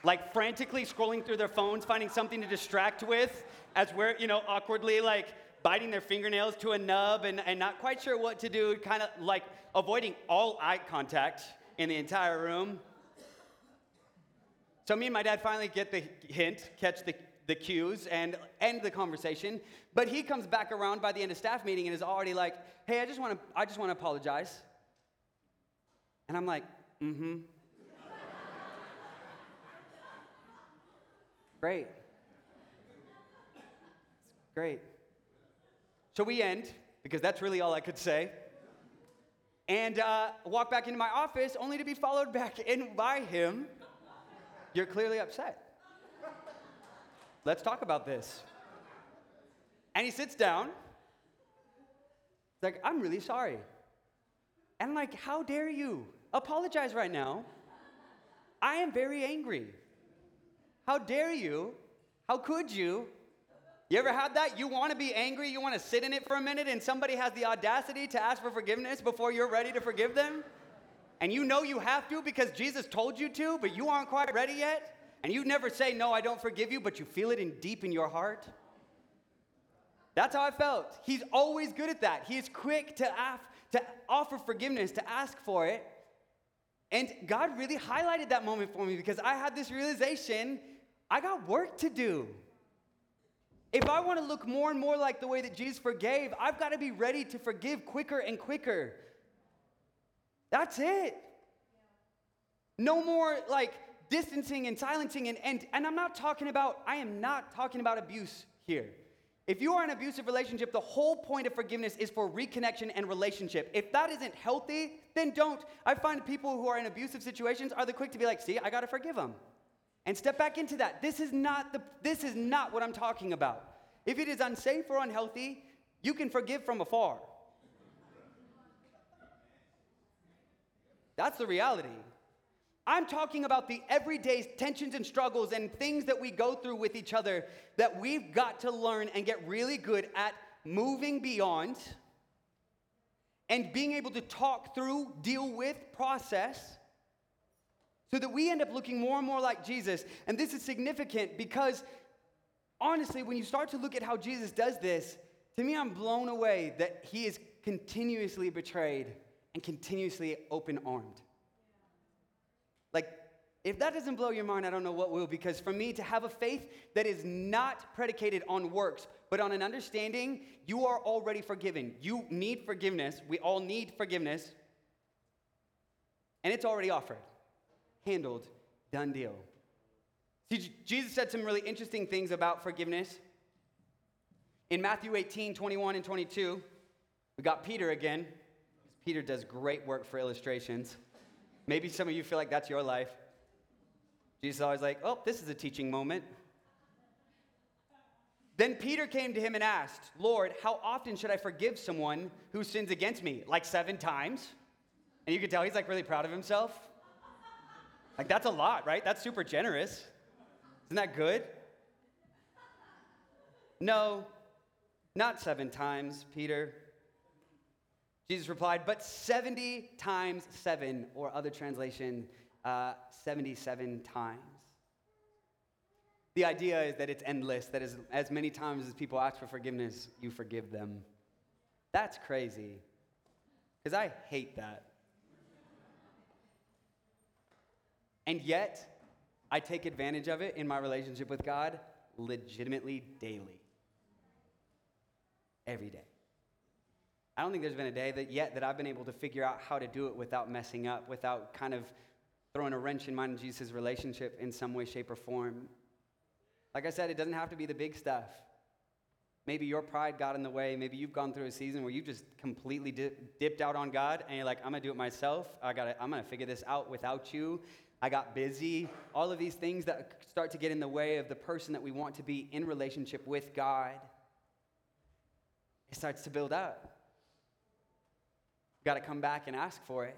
like frantically scrolling through their phones, finding something to distract with, as we're, you know, awkwardly like biting their fingernails to a nub and, and not quite sure what to do, kind of like avoiding all eye contact in the entire room. So me and my dad finally get the hint, catch the, the cues, and end the conversation. But he comes back around by the end of staff meeting and is already like, hey, I just want to I just want to apologize. And I'm like, mm-hmm. Great. Great. So we end, because that's really all I could say, and uh, walk back into my office only to be followed back in by him. You're clearly upset. Let's talk about this. And he sits down. He's like, I'm really sorry. And like, how dare you? Apologize right now. I am very angry. How dare you? How could you? You ever had that? You want to be angry, you want to sit in it for a minute, and somebody has the audacity to ask for forgiveness before you're ready to forgive them? And you know you have to because Jesus told you to, but you aren't quite ready yet? And you never say, No, I don't forgive you, but you feel it in deep in your heart? That's how I felt. He's always good at that. He is quick to, af- to offer forgiveness, to ask for it. And God really highlighted that moment for me because I had this realization I got work to do. If I want to look more and more like the way that Jesus forgave, I've got to be ready to forgive quicker and quicker. That's it. No more like distancing and silencing. And, and, and I'm not talking about, I am not talking about abuse here. If you are in an abusive relationship, the whole point of forgiveness is for reconnection and relationship. If that isn't healthy, then don't. I find people who are in abusive situations are the quick to be like, see, I gotta forgive them. And step back into that. This is not the this is not what I'm talking about. If it is unsafe or unhealthy, you can forgive from afar. That's the reality. I'm talking about the everyday tensions and struggles and things that we go through with each other that we've got to learn and get really good at moving beyond and being able to talk through, deal with, process so that we end up looking more and more like Jesus. And this is significant because honestly, when you start to look at how Jesus does this, to me, I'm blown away that he is continuously betrayed and continuously open armed. Like, if that doesn't blow your mind, I don't know what will, because for me to have a faith that is not predicated on works, but on an understanding, you are already forgiven. You need forgiveness. We all need forgiveness. And it's already offered, handled, done deal. See, Jesus said some really interesting things about forgiveness. In Matthew 18, 21 and 22, we got Peter again. Peter does great work for illustrations. Maybe some of you feel like that's your life. Jesus is always like, oh, this is a teaching moment. Then Peter came to him and asked, Lord, how often should I forgive someone who sins against me? Like seven times? And you can tell he's like really proud of himself. Like, that's a lot, right? That's super generous. Isn't that good? No, not seven times, Peter. Jesus replied, but 70 times seven, or other translation, uh, 77 times. The idea is that it's endless, that as, as many times as people ask for forgiveness, you forgive them. That's crazy. Because I hate that. And yet, I take advantage of it in my relationship with God legitimately daily. Every day. I don't think there's been a day that yet that I've been able to figure out how to do it without messing up, without kind of throwing a wrench in mine and Jesus' relationship in some way, shape, or form. Like I said, it doesn't have to be the big stuff. Maybe your pride got in the way. Maybe you've gone through a season where you just completely dip, dipped out on God and you're like, I'm gonna do it myself. I gotta, I'm gonna figure this out without you. I got busy. All of these things that start to get in the way of the person that we want to be in relationship with God. It starts to build up. Got to come back and ask for it.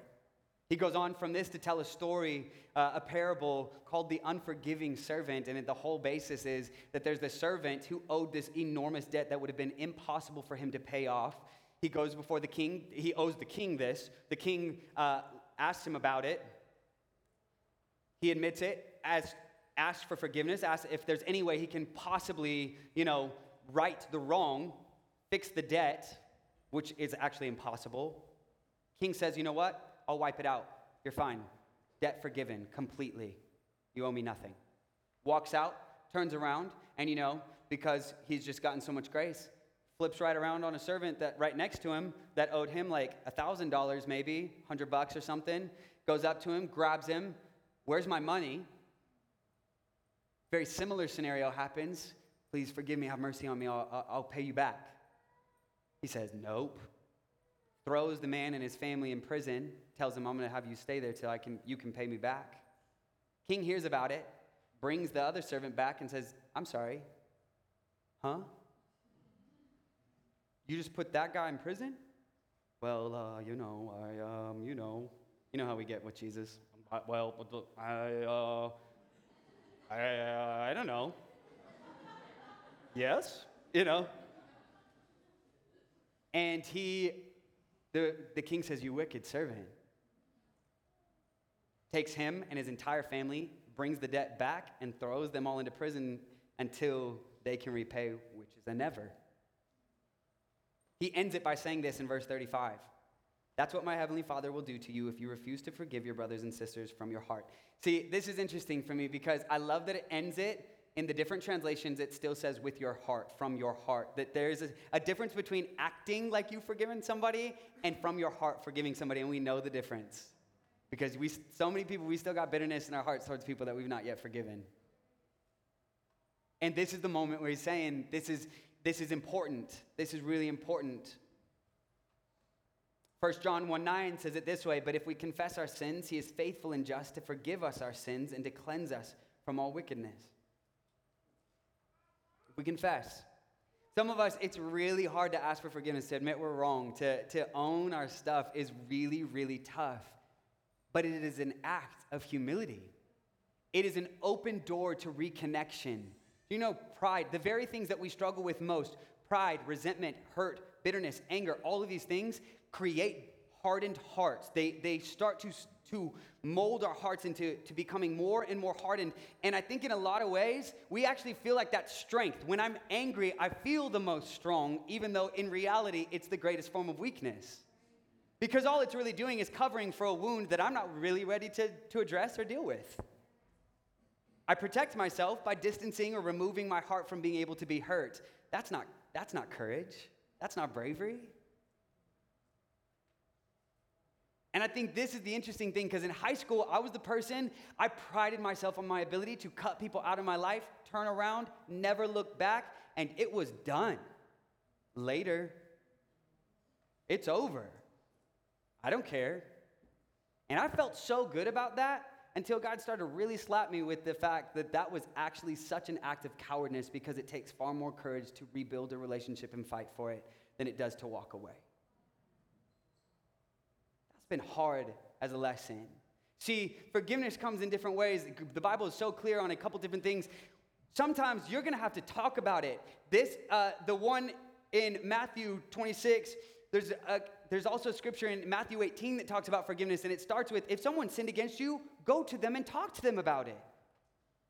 He goes on from this to tell a story, uh, a parable called the unforgiving servant. And the whole basis is that there's this servant who owed this enormous debt that would have been impossible for him to pay off. He goes before the king. He owes the king this. The king uh, asks him about it. He admits it, as asks for forgiveness, asks if there's any way he can possibly, you know, right the wrong, fix the debt, which is actually impossible. King says, You know what? I'll wipe it out. You're fine. Debt forgiven completely. You owe me nothing. Walks out, turns around, and you know, because he's just gotten so much grace, flips right around on a servant that right next to him that owed him like a thousand dollars, maybe, hundred bucks or something, goes up to him, grabs him, where's my money? Very similar scenario happens. Please forgive me, have mercy on me, I'll, I'll pay you back. He says, Nope throws the man and his family in prison, tells him, I'm going to have you stay there till I can, you can pay me back. King hears about it, brings the other servant back and says, I'm sorry. Huh? You just put that guy in prison? Well, uh, you know, I, um, you know, you know how we get with Jesus. Well, I, uh, I, uh, I don't know. yes, you know. And he the, the king says, You wicked servant. Takes him and his entire family, brings the debt back, and throws them all into prison until they can repay, which is a never. He ends it by saying this in verse 35. That's what my heavenly Father will do to you if you refuse to forgive your brothers and sisters from your heart. See, this is interesting for me because I love that it ends it in the different translations, it still says with your heart, from your heart. That there is a, a difference between acting like you've forgiven somebody and from your heart forgiving somebody, and we know the difference. Because we, so many people, we still got bitterness in our hearts towards people that we've not yet forgiven. And this is the moment where he's saying, this is, this is important. This is really important. 1 John 1 9 says it this way But if we confess our sins, he is faithful and just to forgive us our sins and to cleanse us from all wickedness. We confess. Some of us, it's really hard to ask for forgiveness, to admit we're wrong, to, to own our stuff is really, really tough. But it is an act of humility. It is an open door to reconnection. You know pride? The very things that we struggle with most pride, resentment, hurt, bitterness, anger, all of these things create hardened hearts. They, they start to, to mold our hearts into to becoming more and more hardened. And I think in a lot of ways, we actually feel like that strength. When I'm angry, I feel the most strong, even though in reality, it's the greatest form of weakness. Because all it's really doing is covering for a wound that I'm not really ready to, to address or deal with. I protect myself by distancing or removing my heart from being able to be hurt. That's not, that's not courage. That's not bravery. And I think this is the interesting thing because in high school, I was the person, I prided myself on my ability to cut people out of my life, turn around, never look back, and it was done. Later, it's over. I don't care. And I felt so good about that until God started to really slap me with the fact that that was actually such an act of cowardness because it takes far more courage to rebuild a relationship and fight for it than it does to walk away been hard as a lesson. See, forgiveness comes in different ways. The Bible is so clear on a couple different things. Sometimes you're going to have to talk about it. This, uh, the one in Matthew 26, there's, a, there's also scripture in Matthew 18 that talks about forgiveness, and it starts with if someone sinned against you, go to them and talk to them about it.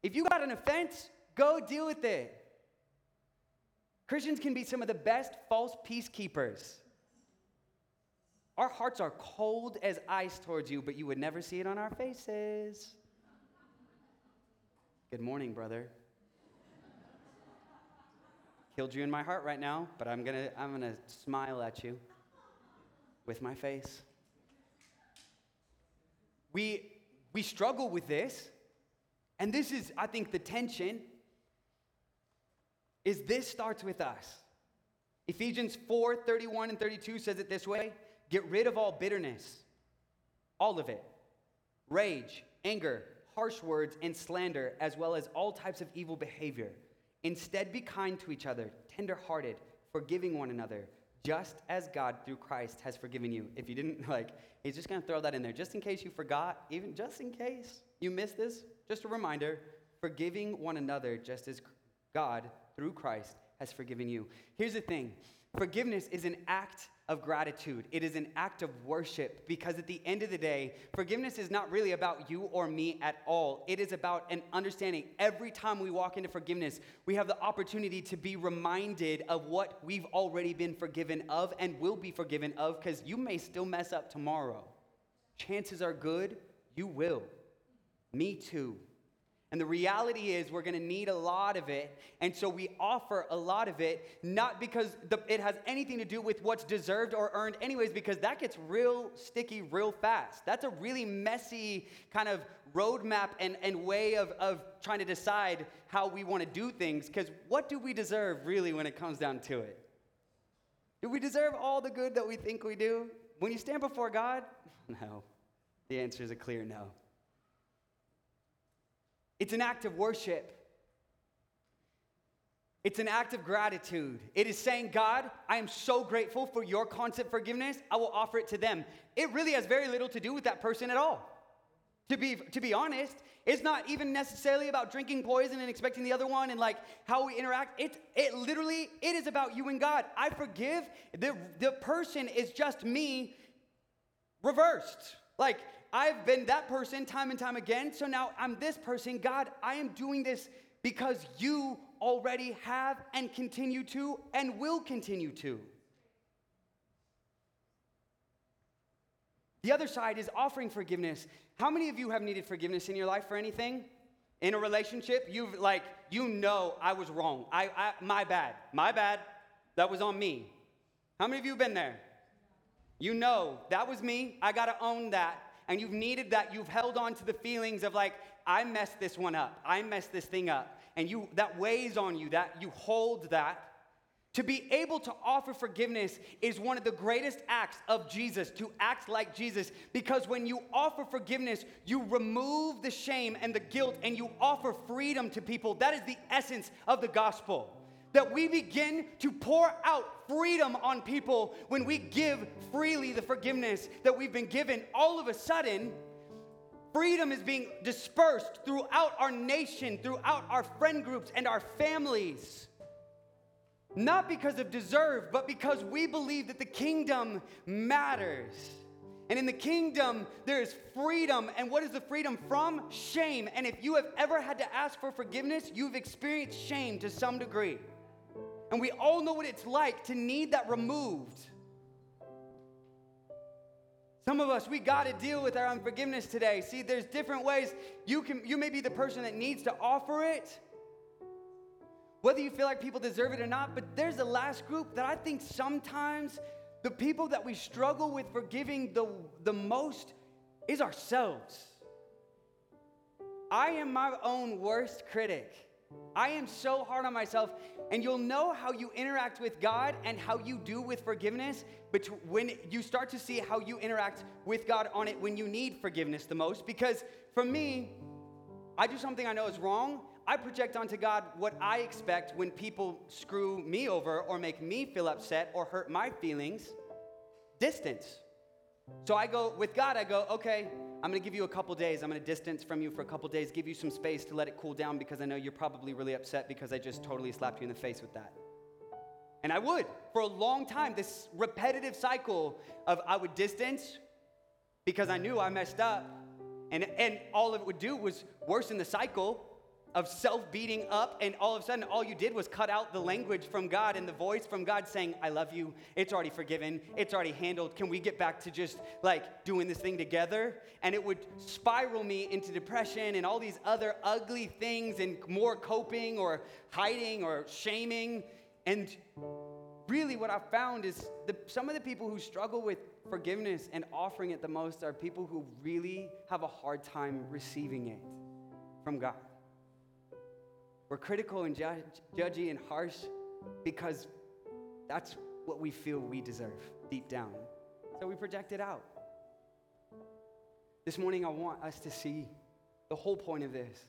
If you got an offense, go deal with it. Christians can be some of the best false peacekeepers. Our hearts are cold as ice towards you, but you would never see it on our faces. Good morning, brother. Killed you in my heart right now, but I'm gonna, I'm gonna smile at you with my face. We, we struggle with this, and this is, I think, the tension is this starts with us. Ephesians 4 31 and 32 says it this way Get rid of all bitterness, all of it rage, anger, harsh words, and slander, as well as all types of evil behavior. Instead, be kind to each other, tenderhearted, forgiving one another, just as God through Christ has forgiven you. If you didn't like, he's just gonna throw that in there just in case you forgot, even just in case you missed this, just a reminder forgiving one another just as God through Christ has forgiven you. Here's the thing forgiveness is an act of gratitude. It is an act of worship because at the end of the day, forgiveness is not really about you or me at all. It is about an understanding. Every time we walk into forgiveness, we have the opportunity to be reminded of what we've already been forgiven of and will be forgiven of because you may still mess up tomorrow. Chances are good you will. Me too. And the reality is, we're going to need a lot of it. And so we offer a lot of it, not because the, it has anything to do with what's deserved or earned, anyways, because that gets real sticky real fast. That's a really messy kind of roadmap and, and way of, of trying to decide how we want to do things. Because what do we deserve, really, when it comes down to it? Do we deserve all the good that we think we do? When you stand before God? No. The answer is a clear no. It's an act of worship. It's an act of gratitude. It is saying, God, I am so grateful for your constant forgiveness. I will offer it to them. It really has very little to do with that person at all. To be, to be honest, it's not even necessarily about drinking poison and expecting the other one and like how we interact. It, it literally, it is about you and God. I forgive. The, the person is just me reversed. Like, I've been that person time and time again, so now I'm this person. God, I am doing this because you already have and continue to and will continue to. The other side is offering forgiveness. How many of you have needed forgiveness in your life for anything? in a relationship, you've like, you know I was wrong. I, I my bad. My bad. That was on me. How many of you have been there? You know that was me. I got to own that. And you've needed that. You've held on to the feelings of like, I messed this one up. I messed this thing up. And you that weighs on you, that you hold that. To be able to offer forgiveness is one of the greatest acts of Jesus, to act like Jesus, because when you offer forgiveness, you remove the shame and the guilt and you offer freedom to people. That is the essence of the gospel. That we begin to pour out freedom on people when we give freely the forgiveness that we've been given. All of a sudden, freedom is being dispersed throughout our nation, throughout our friend groups and our families. Not because of deserve, but because we believe that the kingdom matters. And in the kingdom, there is freedom. And what is the freedom from? Shame. And if you have ever had to ask for forgiveness, you've experienced shame to some degree. And we all know what it's like to need that removed. Some of us, we got to deal with our unforgiveness today. See, there's different ways. You can you may be the person that needs to offer it, whether you feel like people deserve it or not, but there's a last group that I think sometimes the people that we struggle with forgiving the, the most is ourselves. I am my own worst critic. I am so hard on myself, and you'll know how you interact with God and how you do with forgiveness but when you start to see how you interact with God on it when you need forgiveness the most. Because for me, I do something I know is wrong, I project onto God what I expect when people screw me over or make me feel upset or hurt my feelings distance. So I go, with God, I go, okay, I'm gonna give you a couple days. I'm gonna distance from you for a couple days, give you some space to let it cool down because I know you're probably really upset because I just totally slapped you in the face with that. And I would for a long time, this repetitive cycle of I would distance because I knew I messed up. And, and all it would do was worsen the cycle of self beating up, and all of a sudden, all you did was cut out the language from God and the voice from God saying, I love you. It's already forgiven. It's already handled. Can we get back to just like doing this thing together? And it would spiral me into depression and all these other ugly things and more coping or hiding or shaming. And really, what I've found is the, some of the people who struggle with forgiveness and offering it the most are people who really have a hard time receiving it from God. We're critical and judge, judgy and harsh because that's what we feel we deserve deep down. So we project it out. This morning, I want us to see the whole point of this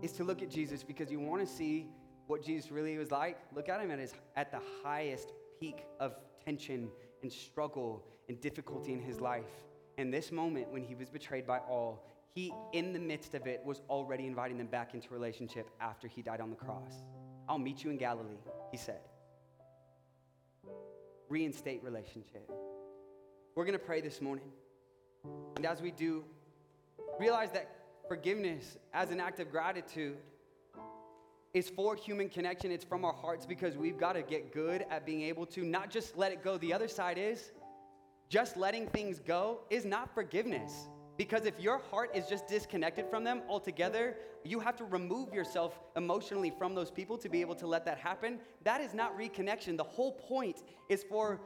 is to look at Jesus because you want to see what Jesus really was like. Look at him at, his, at the highest peak of tension and struggle and difficulty in his life. And this moment when he was betrayed by all, he, in the midst of it, was already inviting them back into relationship after he died on the cross. I'll meet you in Galilee, he said. Reinstate relationship. We're going to pray this morning. And as we do, realize that forgiveness as an act of gratitude is for human connection. It's from our hearts because we've got to get good at being able to not just let it go. The other side is just letting things go is not forgiveness. Because if your heart is just disconnected from them altogether, you have to remove yourself emotionally from those people to be able to let that happen. That is not reconnection. The whole point is for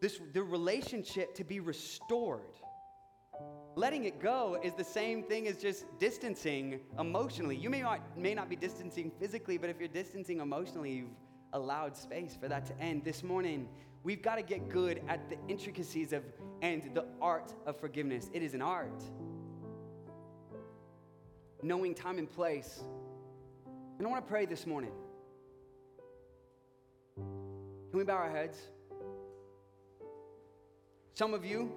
this the relationship to be restored. Letting it go is the same thing as just distancing emotionally. You may not, may not be distancing physically, but if you're distancing emotionally, you've allowed space for that to end. This morning, we've got to get good at the intricacies of and the art of forgiveness. It is an art. Knowing time and place. And I want to pray this morning. Can we bow our heads? Some of you,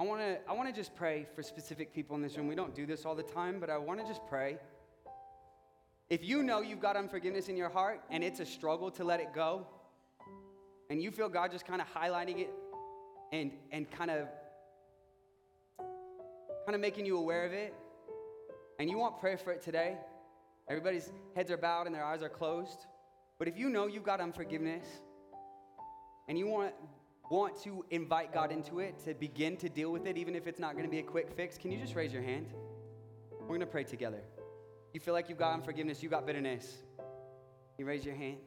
I want to I want to just pray for specific people in this room. We don't do this all the time, but I want to just pray. If you know you've got unforgiveness in your heart and it's a struggle to let it go, and you feel God just kind of highlighting it and and kind of kind of making you aware of it, and you want prayer for it today, everybody's heads are bowed and their eyes are closed. But if you know you've got unforgiveness and you want want to invite God into it, to begin to deal with it, even if it's not going to be a quick fix, can you just raise your hand? We're going to pray together. You feel like you've got unforgiveness, you've got bitterness. You raise your hand.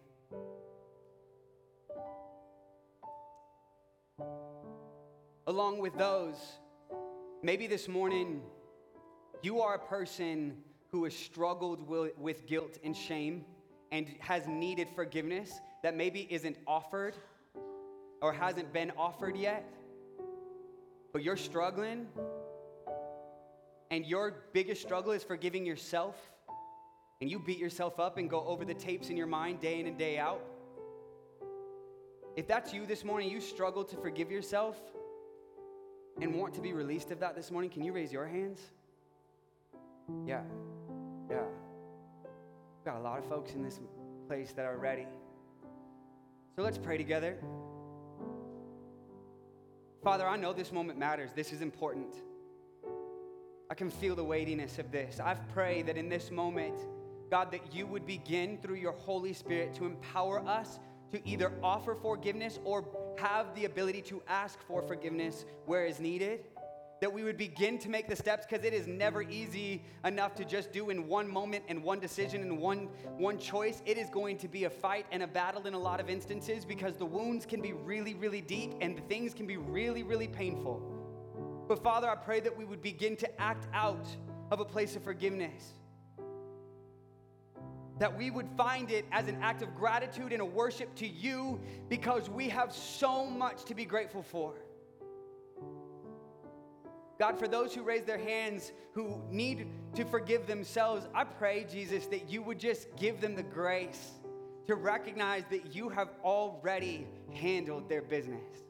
Along with those, maybe this morning you are a person who has struggled with, guilt and shame and has needed forgiveness that maybe isn't offered or hasn't been offered yet, but you're struggling, and your biggest struggle is forgiving yourself, and you beat yourself up and go over the tapes in your mind day in and day out. If that's you this morning, you struggle to forgive yourself and want to be released of that this morning, can you raise your hands? Yeah, yeah. We've got a lot of folks in this place that are ready. So let's pray together. Father, I know this moment matters. This is important. I can feel the weightiness of this. I pray that in this moment, God, that you would begin through your Holy Spirit to empower us to either offer forgiveness or have the ability to ask for forgiveness where is needed that we would begin to make the steps because it is never easy enough to just do in one moment and one decision and one one choice. It is going to be a fight and a battle in a lot of instances because the wounds can be really really deep and the things can be really really painful. But father i pray that we would begin to act out of a place of forgiveness that we would find it as an act of gratitude and a worship to you because we have so much to be grateful for God, for those who raise their hands who need to forgive themselves, I pray, Jesus, that you would just give them the grace to recognize that you have already handled their business.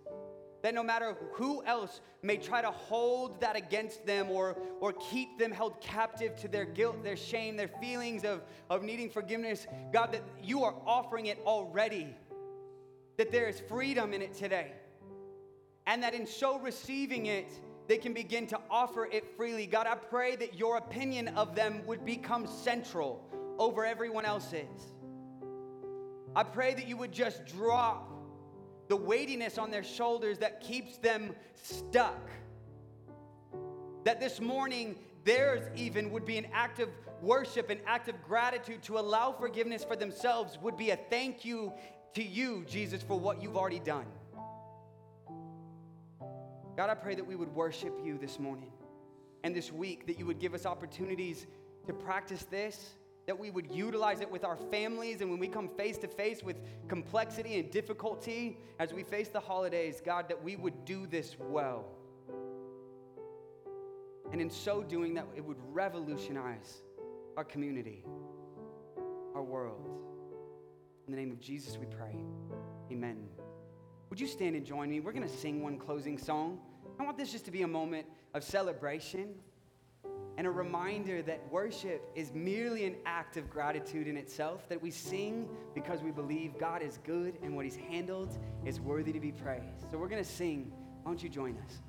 That no matter who else may try to hold that against them or, or keep them held captive to their guilt, their shame, their feelings of, of needing forgiveness, God, that you are offering it already. That there is freedom in it today. And that in so receiving it, they can begin to offer it freely. God, I pray that your opinion of them would become central over everyone else's. I pray that you would just drop the weightiness on their shoulders that keeps them stuck. That this morning, theirs even would be an act of worship, an act of gratitude to allow forgiveness for themselves, would be a thank you to you, Jesus, for what you've already done. God, I pray that we would worship you this morning and this week, that you would give us opportunities to practice this, that we would utilize it with our families, and when we come face to face with complexity and difficulty as we face the holidays, God, that we would do this well. And in so doing, that it would revolutionize our community, our world. In the name of Jesus, we pray. Amen. Would you stand and join me? We're going to sing one closing song. I want this just to be a moment of celebration and a reminder that worship is merely an act of gratitude in itself, that we sing because we believe God is good and what He's handled is worthy to be praised. So we're going to sing. Why don't you join us?